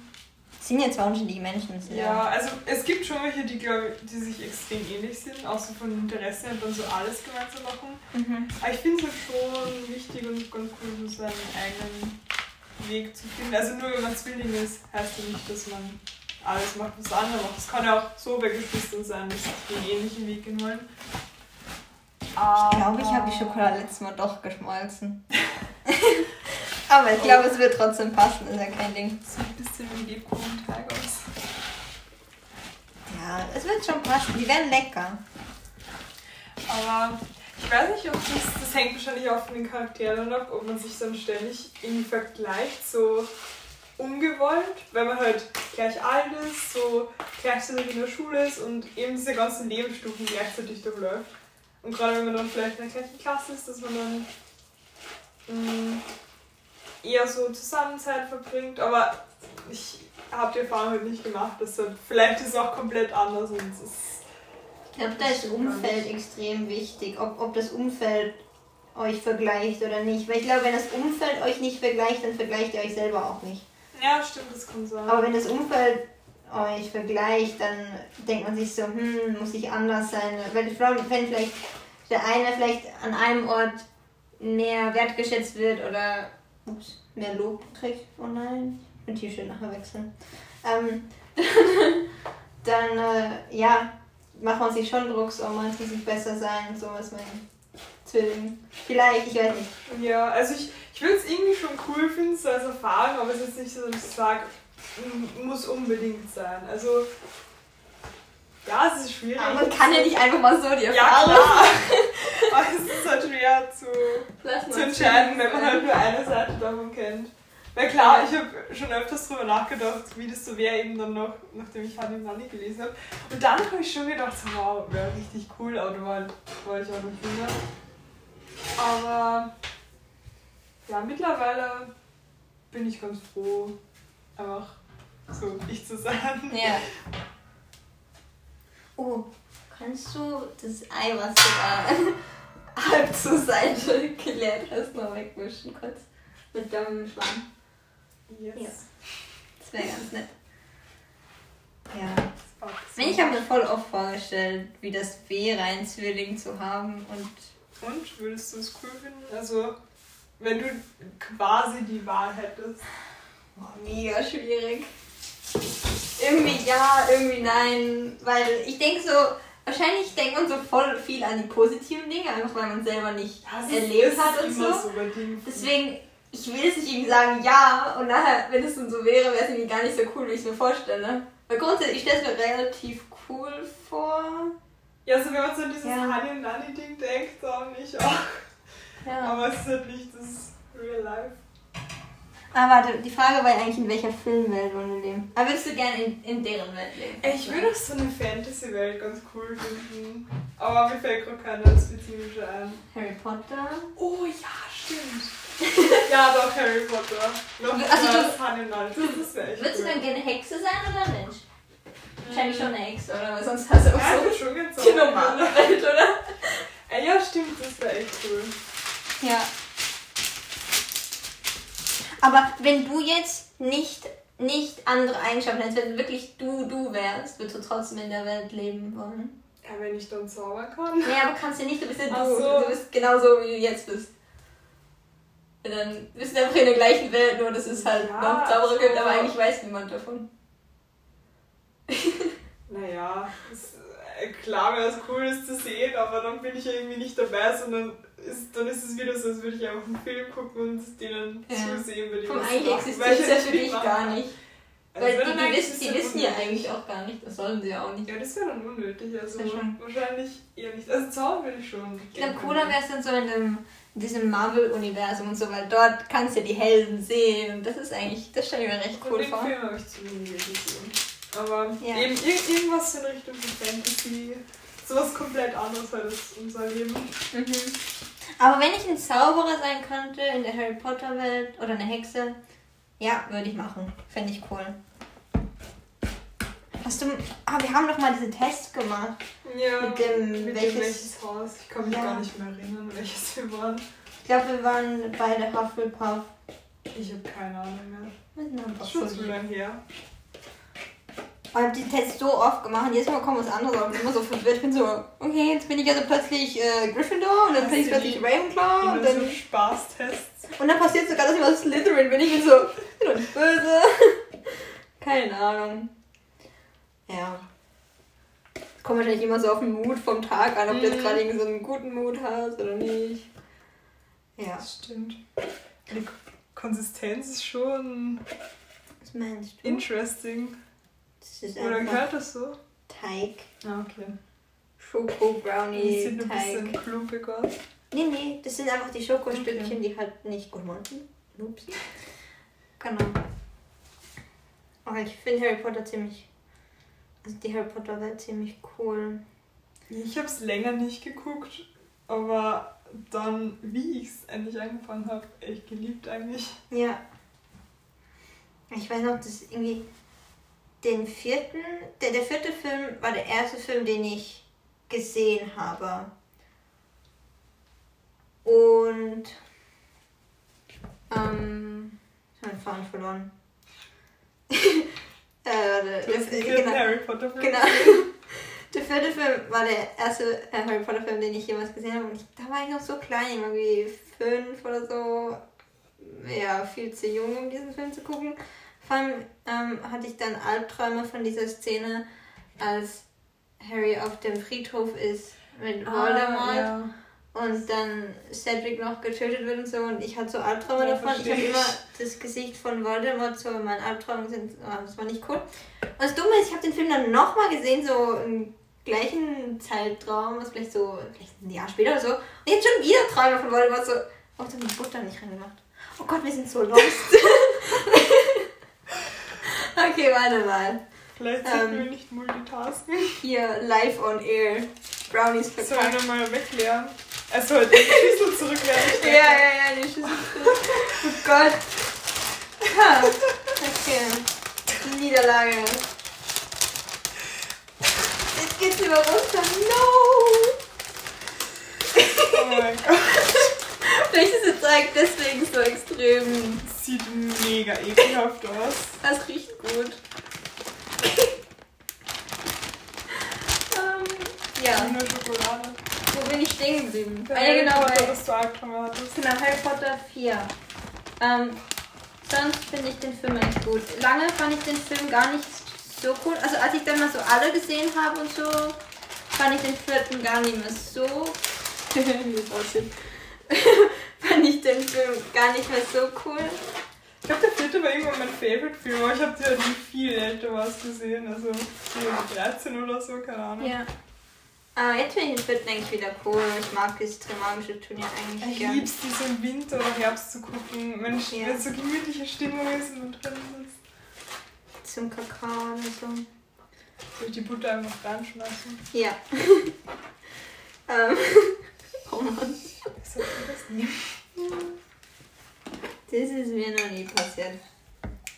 sind ja zwar unterschiedliche Menschen. Ja, ja, also es gibt schon welche, die, glaub, die sich extrem ähnlich sind, auch so von Interesse und dann so alles gemeinsam machen. Mhm. Aber ich finde es schon wichtig und ganz cool, so seinen eigenen Weg zu finden. Also nur wenn man Zwilling ist, heißt ja nicht, dass man alles macht, was andere macht. Es kann ja auch so bei Geschwistern sein, dass sie den ähnlichen Weg gehen wollen. Ich glaube, ich habe die Schokolade letztes Mal doch geschmolzen. Aber ich glaube, es wird trotzdem passen, ist ja kein Ding. So ein bisschen wie Lebkuchen-Tag aus. Ja, es wird schon passen. Die werden lecker. Aber Ich weiß nicht, ob das, das hängt wahrscheinlich auch von den Charakteren ab, ob man sich dann ständig irgendwie vergleicht, so ungewollt, weil man halt gleich alt ist, so gleichzeitig in der Schule ist und eben diese ganzen Lebensstufen gleichzeitig durchläuft. Und gerade wenn man dann vielleicht in der gleichen Klasse ist, dass man dann mh, mm, eher so zusammen Zeit verbringt. Aber ich habe die Erfahrung halt nicht gemacht, deshalb vielleicht ist es auch komplett anders und es ist ich glaube, da ist Umfeld extrem wichtig, ob, ob das Umfeld euch vergleicht oder nicht. Weil ich glaube, wenn das Umfeld euch nicht vergleicht, dann vergleicht ihr euch selber auch nicht. Ja, stimmt, das kann sein. Aber wenn das Umfeld euch vergleicht, dann denkt man sich so, hm, muss ich anders sein. Wenn, wenn vielleicht der eine vielleicht an einem Ort mehr wertgeschätzt wird oder ups, mehr Lob kriegt. Oh nein, ich bin T-Shirt nachher wechseln. Ähm, dann, äh, ja, macht man sich schon Druck, so man muss ich besser sein, so was mein Zwilling. Vielleicht, ich weiß nicht. Ja, also ich, ich würde es irgendwie schon cool finden, so als Erfahrung, aber es ist nicht so, dass ich sage, muss unbedingt sein. Also, ja, es ist schwierig. Aber man kann ja nicht einfach mal so die Erfahrung. Ja, klar. aber es ist halt schwer zu, zu entscheiden, wenn man halt nur eine Seite davon kennt. Weil klar, ich habe schon öfters darüber nachgedacht, wie das so wäre, eben dann noch, nachdem ich Honey Money gelesen habe. Und dann habe ich schon gedacht, so, wow, wäre richtig cool, aber da war, war ich auch noch jünger. Aber ja, mittlerweile bin ich ganz froh, einfach so ich zu sein. Ja. Oh, kannst du das Ei, was du da halb zur Seite geleert hast, mal wegwischen kurz? Mit dem Schwamm. Yes. Ja. Das wäre ganz nett. Ja. Ich habe mir voll oft vorgestellt, wie das wäre, einen Zwilling zu haben und. Und würdest du es cool finden? Also, wenn du quasi die Wahl hättest. Oh, mega schwierig. Irgendwie ja, irgendwie nein. Weil ich denke so, wahrscheinlich denkt man so voll viel an die positiven Dinge, einfach weil man selber nicht das erlebt hat und so. so Deswegen ich will jetzt nicht irgendwie sagen ja und nachher, wenn es dann so wäre, wäre es irgendwie gar nicht so cool, wie ich es mir vorstelle. Weil grundsätzlich, ich stelle es mir relativ cool vor. Ja, also wenn man so an dieses ja. Honey und Nanny Ding denkt, dann nicht auch. Ja. Aber es ist halt nicht das Real Life. Ah, warte, die Frage war ja eigentlich, in welcher Filmwelt wollen wir leben? Aber würdest du gerne in, in deren Welt leben? Ich würde auch so eine Fantasy-Welt ganz cool finden. Aber mir fällt gerade keine spezifische ein. Harry Potter? Oh ja, stimmt. ja, doch, Harry Potter. Noch also du, Hannibal. Das wäre echt Würdest cool. du dann gerne Hexe sein oder Mensch? Wahrscheinlich schon eine Hexe, oder? Weil sonst hast du auch ja, so schon die normale Welt, oder? Äh, ja, stimmt, das wäre echt cool. Ja. Aber wenn du jetzt nicht, nicht andere Eigenschaften hättest, wenn wirklich du du wärst, würdest du trotzdem in der Welt leben wollen? Ja, wenn ich dann zaubern kann. Ja, aber kannst du nicht, du bist ja du. So. Du bist genauso, wie du jetzt bist. Und dann bist du einfach in der gleichen Welt, nur dass es halt ja, noch Zauberer gibt, aber eigentlich weiß niemand davon. naja, ist, äh, klar wäre es cool, das zu sehen, aber dann bin ich irgendwie nicht dabei, sondern ist, dann ist es wieder so, als würde ich einfach einen Film gucken und denen ja. zusehen, wenn die Vom eigentlich existiert es ja für dich gar nicht. Also Weil die, die, wissen, die wissen ja eigentlich auch gar nicht, das sollen sie ja auch nicht. Ja, das wäre dann unnötig, also wahrscheinlich eher nicht. Also zaubern würde ich schon. Ich glaube, cooler wäre es dann so in einem in diesem Marvel-Universum und so, weil dort kannst du ja die Helden sehen und das ist eigentlich, das stelle ich mir recht cool vor. Den Film habe ich zu wenig gesehen. Aber ja. eben irgendwas in Richtung Fantasy, sowas komplett anderes als unser Leben. Mhm. Aber wenn ich ein Zauberer sein könnte in der Harry Potter Welt oder eine Hexe, ja, würde ich machen. Fände ich cool. Hast du. Ah, wir haben doch mal diesen Test gemacht. Ja. Mit dem, mit welches, dem welches Haus. Ich kann mich ja. gar nicht mehr erinnern, welches wir waren. Ich glaube, wir waren bei der Hufflepuff. Ich habe keine Ahnung mehr. Ist schon zu lange her. Ich habe den Test so oft gemacht, jedes Mal kommt was anderes und ich bin immer so verwirrt. Ich bin so, okay, jetzt bin ich also plötzlich äh, Gryffindor und dann bin ich plötzlich Ravenclaw und dann. So Spaßtests. Und dann passiert sogar, dass ich was Slytherin bin. Ich bin so, ich bin doch nicht böse. Keine Ahnung. Ja. Kommt wahrscheinlich immer so auf den Mut vom Tag an, ob mhm. du jetzt mhm. gerade so einen guten Mut hast oder nicht. Ja. Das stimmt. Die Konsistenz ist schon. Was meinst du? Interesting. Das ist Oder gehört das so? Teig. Ah, okay. Schoko-Brownie. Sieht ein bisschen klumpig aus. Nee, nee, das sind einfach die Schokostückchen, okay. die halt nicht gut waren. Ups. Genau. Aber ich finde Harry Potter ziemlich. Also die Harry Potter Welt ziemlich cool. Ich habe es länger nicht geguckt, aber dann, wie ich es endlich angefangen habe, echt geliebt eigentlich. Ja. Ich weiß noch, dass irgendwie den vierten, der, der vierte Film war der erste Film, den ich gesehen habe. Und ähm, ich habe den Faden verloren. äh, warte, der, genau, Harry Potter Film. Genau. Der vierte Film war der erste äh, Harry Potter Film, den ich jemals gesehen habe. Und ich, da war ich noch so klein, irgendwie fünf oder so. Ja, viel zu jung, um diesen Film zu gucken. Vor allem ähm, hatte ich dann Albträume von dieser Szene, als Harry auf dem Friedhof ist mit ah, Voldemort. Ja. Und dann Cedric noch getötet wird und so. Und ich hatte so Albträume ja, davon. Ich habe immer das Gesicht von Voldemort so in meinen Albträumen gesehen. Oh, das war nicht cool. Und das Dumme ist, ich habe den Film dann nochmal gesehen, so im gleichen Zeitraum, was vielleicht so vielleicht ein Jahr später oder so. Und jetzt schon wieder Träume von Voldemort. So, oh, da habe ich Butter nicht reingemacht. Oh Gott, wir sind so lost. Okay, warte mal. Vielleicht sollten ähm, wir nicht multitasken. Hier, live on air. Brownies verkauft. Sollen wir mal wegleeren? Also die Schüssel zurückleeren. ja, ja, ja, die Schüssel zurück. Oh Gott. Ha. Okay. Niederlage. Jetzt geht's lieber runter. No! Oh mein Gott. Vielleicht ist es deswegen so extrem. Sieht mega ekelhaft aus. Das riecht gut. um, ja. Nur Schokolade. Wo bin ich stehen geblieben? Ah, ja, genau, Potter, das du Albtraum hattest. Genau, Harry Potter 4. Ähm, sonst finde ich den Film echt gut. Lange fand ich den Film gar nicht so cool. Also als ich dann mal so alle gesehen habe und so, fand ich den vierten gar nicht mehr so. Fand ich den Film gar nicht mehr so cool. Ich glaube, der vierte war irgendwann mein Favorite-Film, aber ich habe die halt nie viel älter was gesehen, also 13 oder so, keine Ahnung. Ja. Aber jetzt finde ich den vierten eigentlich wieder cool. Ich mag dieses Trimagische Turnier eigentlich ich gern. Ich lieb's, diese im Winter oder Herbst zu gucken, wenn, ja. wenn so gemütliche Stimmung ist und drin ist. Zum Kakao und so. Soll ich die Butter einfach reinschmeißen? Ja. ähm. oh Mann. Soll ich das nehmen? Das ist mir noch nie passiert.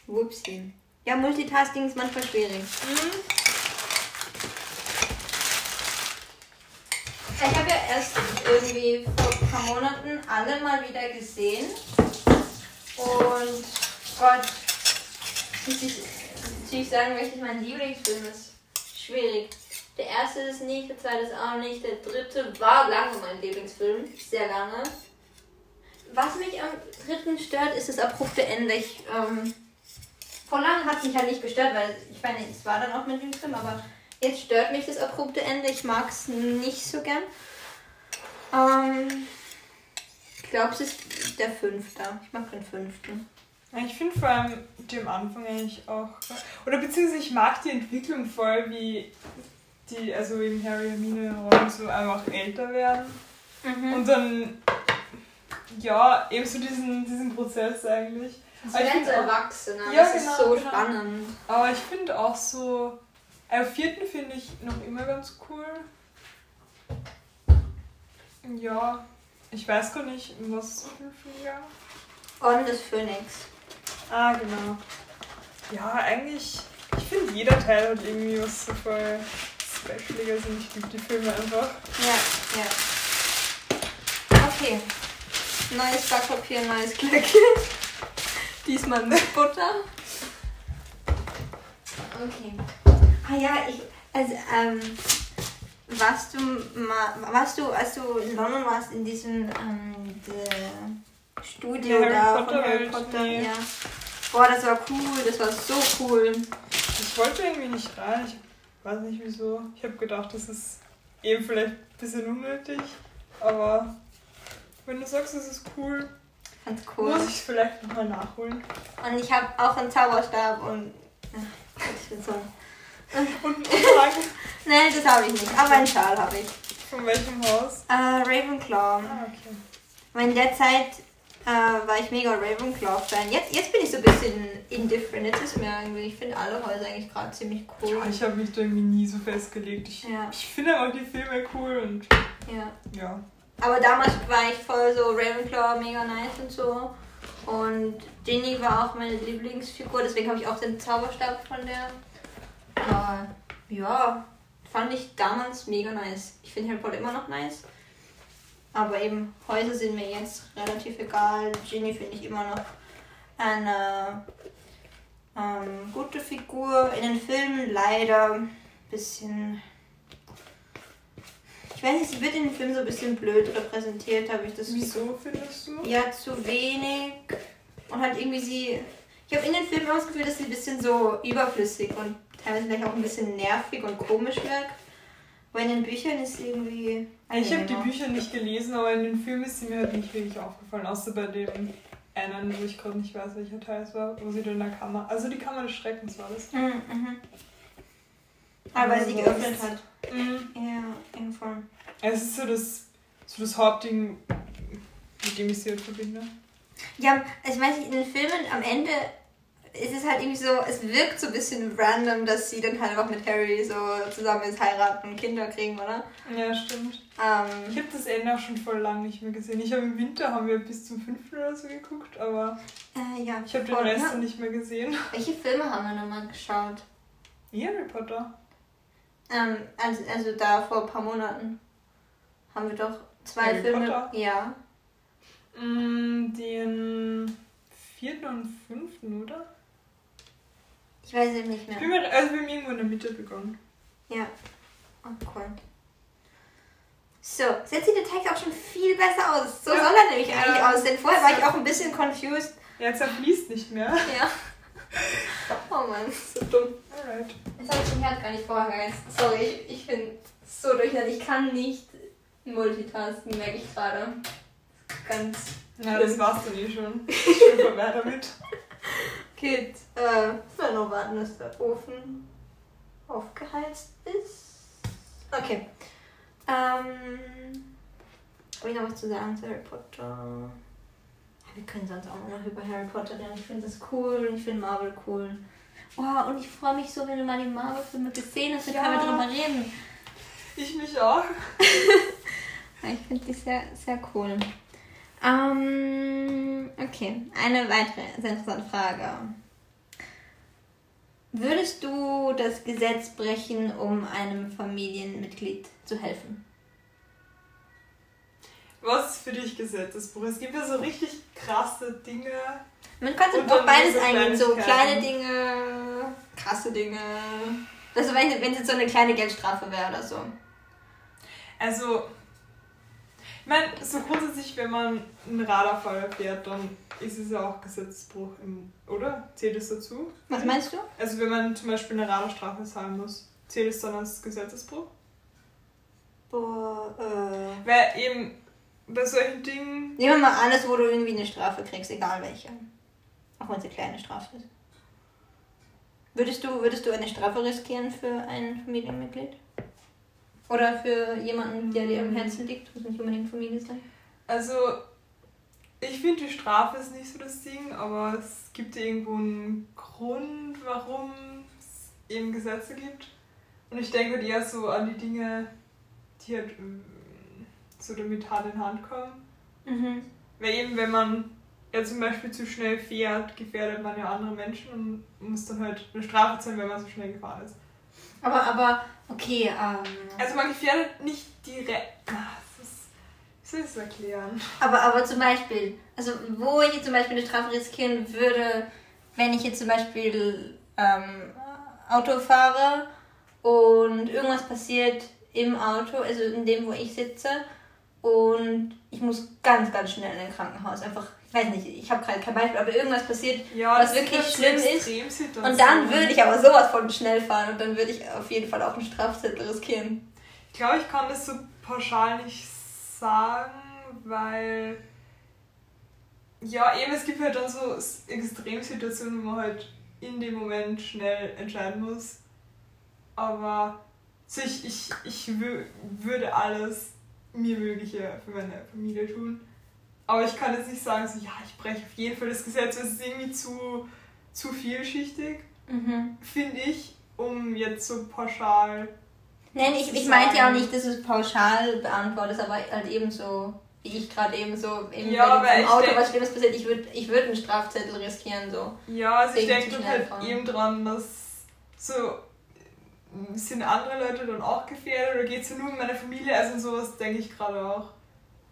Wupsi. Ja, Multitasking ist manchmal schwierig. Mhm. Ich habe ja erst irgendwie vor ein paar Monaten alle mal wieder gesehen. Und Gott, muss ich natürlich sagen, welches mein Lieblingsfilm ist. Schwierig. Der erste ist nicht, der zweite ist auch nicht, der dritte war lange mein Lieblingsfilm. Sehr lange was mich am dritten stört, ist das abrupte Ende. Ich, ähm, vor langem hat es mich halt nicht gestört, weil ich meine, es war dann auch mit dem Film, aber jetzt stört mich das abrupte Ende. Ich mag es nicht so gern. Ähm, ich glaube, es ist der fünfte. Ich mag den fünften. Ich finde vor allem dem Anfang eigentlich auch. Oder beziehungsweise ich mag die Entwicklung voll, wie die, also eben Harry, Hermine und Ron so einfach älter werden. Mhm. Und dann ja, eben so diesen, diesen Prozess eigentlich. Sie werden so Erwachsene, ja, das genau, ist so genau. spannend. Aber ich finde auch so, äh, vierten finde ich noch immer ganz cool. Ja, ich weiß gar nicht, was für ein Film Orden des Phönix. Ah, genau. Ja, eigentlich, ich finde jeder Teil hat irgendwie was so voll Specialiges und ich liebe die Filme einfach. Ja, ja. Okay. Neues Backpapier, neues Glück. Diesmal mit Butter. Okay. Ah ja, ich. Also, ähm. Warst du mal. Warst du, als du in London warst, in diesem ähm, Studio Harry da Potter von Harry Potter? Nee. Ja. Boah, das war cool, das war so cool. Ich wollte irgendwie nicht rein, ich weiß nicht wieso. Ich habe gedacht, das ist eben vielleicht ein bisschen unnötig, aber wenn du sagst, es ist cool, Ganz cool. muss ich es vielleicht nochmal nachholen. Und ich habe auch einen Zauberstab und ach, ich bin so Und einen Umhang. Nein, das habe ich nicht, aber einen Schal habe ich. Von welchem Haus? Äh, Ravenclaw. Ah, okay. Weil in der Zeit äh, war ich mega Ravenclaw-Fan. Jetzt, jetzt bin ich so ein bisschen indifferent. Jetzt ist mir irgendwie, ich finde alle Häuser eigentlich gerade ziemlich cool. Ja, ich habe mich da irgendwie nie so festgelegt. Ich, Ja. ich finde auch die Filme cool und ja. ja. Aber damals war ich voll so Ravenclaw, mega nice und so. Und Ginny war auch meine Lieblingsfigur, deswegen habe ich auch den Zauberstab von der. Aber ja, fand ich damals mega nice. Ich finde Harry Potter immer noch nice. Aber eben, Häuser sind mir jetzt relativ egal. Ginny finde ich immer noch eine ähm, gute Figur. In den Filmen leider ein bisschen. Ich weiß nicht, sie wird in den Filmen so ein bisschen blöd repräsentiert, habe ich das Wieso findest du? ja, zu wenig. Und halt irgendwie sie. Ich habe in den Filmen immer das Gefühl, dass sie ein bisschen so überflüssig und teilweise vielleicht auch ein bisschen nervig und komisch wirkt. Aber in den Büchern ist sie irgendwie. Ich habe die. Bücher nicht gelesen, aber in den Filmen ist sie mir halt nicht wirklich aufgefallen, außer bei dem einen, wo ich gerade nicht weiß, welcher Teil es war, wo sie da in der Kammer. Also die Kammer des Schreckens war das. Mhm, mhm. Aber weil sie geöffnet hat. Mhm. Ja, irgendwo. Es ist so das, so das Hauptding, mit dem ich sie halt verbinde. Ja, ich weiß nicht, in den Filmen am Ende ist es halt irgendwie so, es wirkt so ein bisschen random, dass sie dann halt einfach mit Harry so zusammen ist, heiraten und Kinder kriegen, oder? Ja, stimmt. Ähm, Ich habe das Ende auch schon voll lang nicht mehr gesehen. Ich habe im Winter haben wir bis zum fünften oder so geguckt, aber äh, ja, ich habe den Rest ja. dann nicht mehr gesehen. Welche Filme haben wir nochmal geschaut? Harry Potter. Ähm, also, also da vor ein paar Monaten haben wir doch zwei Harry Filme. Potter? Ja. Mm, den vierten und fünften, oder? Ich weiß es nicht Ich mehr. bin mir, also wir haben irgendwo in der Mitte begonnen. Ja. Oh, cool. So, jetzt sieht der Text auch schon viel besser aus. So Ja. soll er nämlich Ja. eigentlich aussehen. Vorher war ich auch ein bisschen confused. Ja, jetzt fließt nicht mehr. Ja. Oh Mann, so dumm. Alright. Jetzt habe ich den Herd gar nicht vorgeheizt. Sorry, ich, ich bin so durcheinander. Ich kann nicht multitasken, merke ich gerade. Ganz Ja, das war's dann eh schon. Ich bin schon vorbei damit. Gut. Äh, will noch warten, bis der Ofen aufgeheizt ist. Okay. Ähm. Habe ich noch was zu sagen zu Harry Potter? Wir können sonst auch noch über Harry Potter reden. Ich finde das cool und ich finde Marvel cool. Oh, und ich freue mich so, wenn du mal die Marvel-Filme gesehen hast, dann Ja. können wir drüber reden. Ich mich auch. Ich finde die sehr, sehr cool. Ähm, okay, eine weitere sehr interessante Frage. Würdest du das Gesetz brechen, um einem Familienmitglied zu helfen? Was ist für dich Gesetzesbruch? Es gibt ja so richtig krasse Dinge. Man könnte dann beides eingehen, so kleine. Dinge, krasse Dinge. Also wenn wenn es jetzt so eine kleine Geldstrafe wäre oder so. Also, ich meine, so grundsätzlich, wenn man einen Radarfall fährt, dann ist es ja auch Gesetzesbruch, im, oder? Zählt es dazu? Was meinst du? Also, wenn man zum Beispiel eine Radarstrafe zahlen muss, zählt es dann als Gesetzesbruch? Boah, äh. Weil eben bei solchen Dingen. Nehmen wir mal alles, wo du irgendwie eine Strafe kriegst, egal welche. Auch wenn es eine kleine Strafe ist. Würdest du, würdest du eine Strafe riskieren für ein Familienmitglied? Oder für jemanden, der dir am Herzen liegt? Muss nicht unbedingt Familie sein. Also, ich finde, die Strafe ist nicht so das Ding, aber es gibt irgendwo einen Grund, warum es eben Gesetze gibt. Und ich denke halt eher so an die Dinge, die halt so damit Hand in Hand kommen. Mhm. Weil eben, wenn man ja zum Beispiel zu schnell fährt, gefährdet man ja andere Menschen und muss dann halt eine Strafe zahlen, wenn man so schnell gefahren ist. Aber, aber, okay, ähm. Also man gefährdet nicht direkt. Ah, das ist, wie soll ich das erklären? Aber, aber zum Beispiel, also wo ich jetzt zum Beispiel eine Strafe riskieren würde, wenn ich jetzt zum Beispiel ähm, Auto fahre und irgendwas passiert im Auto, also in dem, wo ich sitze, und ich muss ganz, ganz schnell in ein Krankenhaus. Einfach, ich weiß nicht, ich habe gerade kein Beispiel, aber irgendwas passiert Ja, Was wirklich schlimm ist. Und dann würde ich aber sowas von schnell fahren und dann würde ich auf jeden Fall auch einen Strafzettel riskieren. Ich glaube, ich kann das so pauschal nicht sagen, weil. Ja, eben, es gibt halt dann so Extremsituationen, wo man halt in dem Moment schnell entscheiden muss. aber so ich, ich, ich würde alles mir Mögliche für meine Familie tun. Aber ich kann jetzt nicht sagen, so, ja, ich breche auf jeden Fall das Gesetz, weil es ist irgendwie zu, zu vielschichtig, mhm. finde ich, um jetzt so pauschal. Nein, ich, ich meinte ja auch nicht, dass es pauschal beantwortet, aber halt eben so, wie ich gerade eben so eben ja, im Auto was Schlimmes passiert, ich würde ich würd einen Strafzettel riskieren. So. Ja, also ich denke halt eben dran, dass so sind andere Leute dann auch gefährdet oder geht es nur um meine Familie? Also sowas denke ich gerade auch.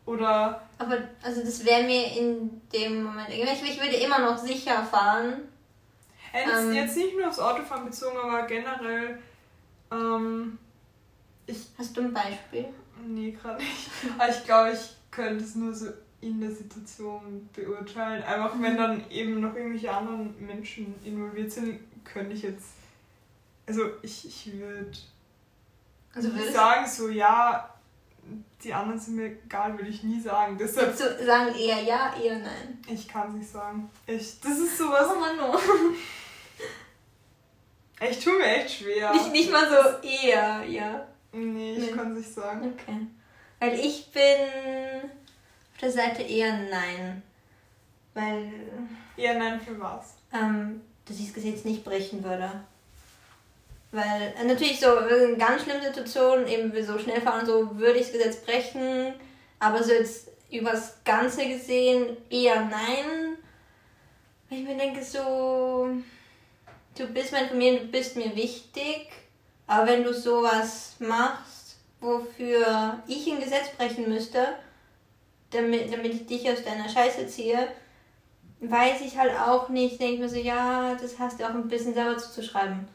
Oder. Aber also das wäre mir in dem Moment. Ich, ich würde immer noch sicher fahren. Jetzt, ähm, jetzt nicht nur aufs Autofahren bezogen, aber generell. Ähm, ich, Hast du ein Beispiel? Nee, gerade nicht. Aber ich glaube, ich könnte es nur so in der Situation beurteilen. Einfach wenn dann eben noch irgendwelche anderen Menschen involviert sind, könnte ich jetzt also ich, ich würde also sagen so, ja, die anderen sind mir egal, würde ich nie sagen. Deshalb Willst du sagen eher ja, eher nein? Ich kann es nicht sagen. Ich, das ist sowas... Oh Mann, no. ich tue mir echt schwer. Nicht, nicht mal so eher, ja. Nee, ich nee. kann es nicht sagen. Okay. Weil ich bin auf der Seite eher nein. Weil... Eher nein für was? Ähm, dass ich das Gesetz nicht brechen würde. Weil äh, natürlich so in ganz schlimmen Situationen, eben so schnell fahren, so würde ich das Gesetz brechen, aber so jetzt übers Ganze gesehen eher nein. Weil ich mir denke, so, du bist meine Familie, du bist mir wichtig, aber wenn du sowas machst, wofür ich ein Gesetz brechen müsste, damit, damit ich dich aus deiner Scheiße ziehe, weiß ich halt auch nicht, denke mir so, ja, das hast du auch ein bisschen selber zuzuschreiben.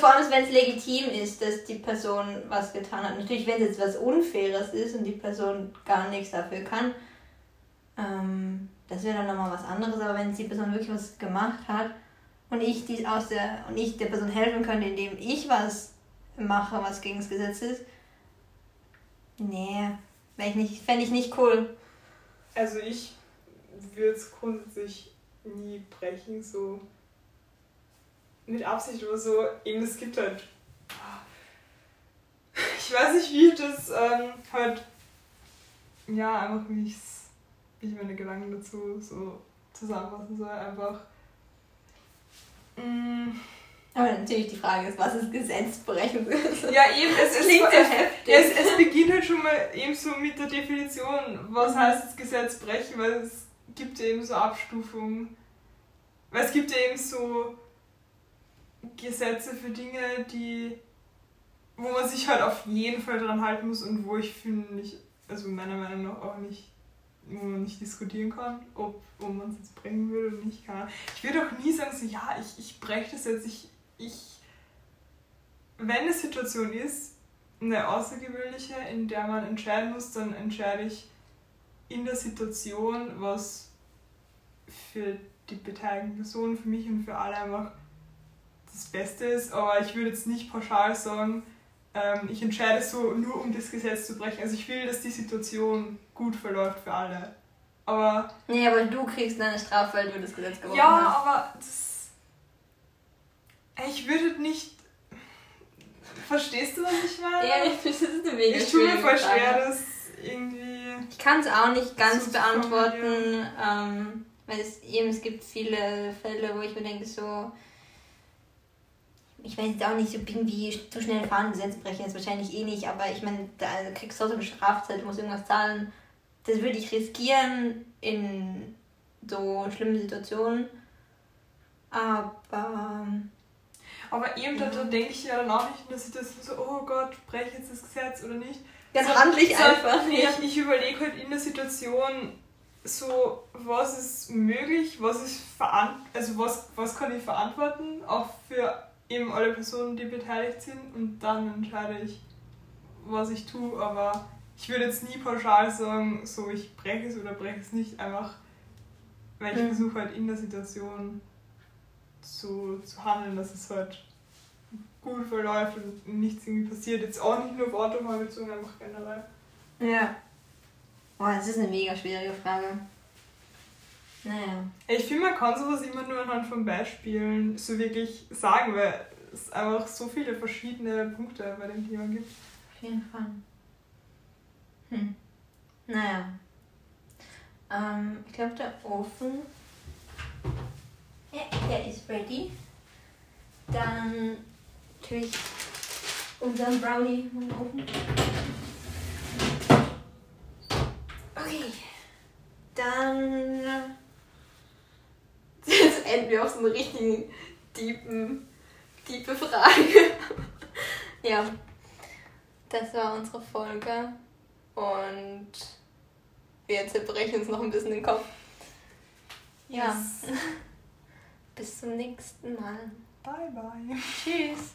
Vor allem, wenn es legitim ist, dass die Person was getan hat. Natürlich, wenn es jetzt was Unfaires ist und die Person gar nichts dafür kann, ähm, das wäre dann nochmal was anderes. Aber wenn die Person wirklich was gemacht hat und ich die aus der und ich der Person helfen könnte, indem ich was mache, was gegen das Gesetz ist, nee, ich nicht, fände ich nicht cool. Also ich würde es grundsätzlich nie brechen, so mit Absicht oder so, eben es gibt halt. Ich weiß nicht, wie ich das ähm, halt. Ja, einfach wie, wie ich meine Gedanken dazu so zusammenfassen soll. Einfach. Mm, aber natürlich die Frage ist, was ist Gesetzbrechen? Ja, eben, es, es klingt sehr heftig. Es, es beginnt halt schon mal eben so mit der Definition, was heißt das Gesetzbrechen, weil es gibt ja eben so Abstufungen. Weil es gibt ja eben so Gesetze für Dinge, die wo man sich halt auf jeden Fall dran halten muss und wo ich finde nicht, also meiner Meinung nach auch nicht, wo man nicht diskutieren kann, ob, ob man es jetzt brechen würde oder nicht. Kann. Ich würde auch nie sagen, so ja, ich, ich breche das jetzt, ich, ich, wenn eine Situation ist, eine außergewöhnliche, in der man entscheiden muss, dann entscheide ich in der Situation, was für die beteiligten Personen, für mich und für alle einfach das Beste ist, aber ich würde jetzt nicht pauschal sagen, ähm, ich entscheide so nur um das Gesetz zu brechen. Also ich will, dass die Situation gut verläuft für alle. Aber. Nee, aber du kriegst eine Strafe, weil du das Gesetz gebrochen ja, hast. Ja, aber das. Ich würde nicht. Verstehst du, was ich meine? Ja, ich finde, das ist eine mega Ich tue mir voll schwer, das irgendwie. Ich kann es auch nicht ganz so beantworten, ähm, weil es eben es gibt viele Fälle, wo ich mir denke, so ich weiß jetzt auch nicht, so irgendwie zu schnell fahren, Gesetz brechen ist wahrscheinlich eh nicht, aber ich meine, da kriegst du trotzdem eine Strafzeit, du musst irgendwas zahlen. Das würde ich riskieren in so schlimmen Situationen. Aber. Aber eben, ja. da, denke ich ja dann auch nicht, dass ich das so, oh Gott, breche jetzt das Gesetz oder nicht. Ganz so, handlich so, einfach. Ja. Ich, ich überlege halt in der Situation so, was ist möglich, was ist verant also was, was kann ich verantworten, auch für eben alle Personen, die beteiligt sind und dann entscheide ich, was ich tue, aber ich würde jetzt nie pauschal sagen, so ich breche es oder breche es nicht, einfach weil ich mhm. versuche halt in der Situation zu, zu handeln, dass es halt gut verläuft und nichts irgendwie passiert. Jetzt auch nicht nur auf Autofahren bezogen, einfach generell. Ja. Boah, das ist eine mega schwierige Frage. Naja. Ich finde, man kann sowas immer nur anhand von Beispielen so wirklich sagen, weil es einfach so viele verschiedene Punkte bei dem Thema gibt. Auf jeden Fall. Hm. Naja. Ähm, ich glaube, der Ofen, ja, der ist ready. Dann tue ich unseren Brownie in den Ofen. Okay. Dann. Jetzt enden wir auf so eine richtigen tiefen, tiefe Frage. ja. Das war unsere Folge. Und wir zerbrechen uns noch ein bisschen den Kopf. Ja. Bis zum nächsten Mal. Bye, bye. Tschüss.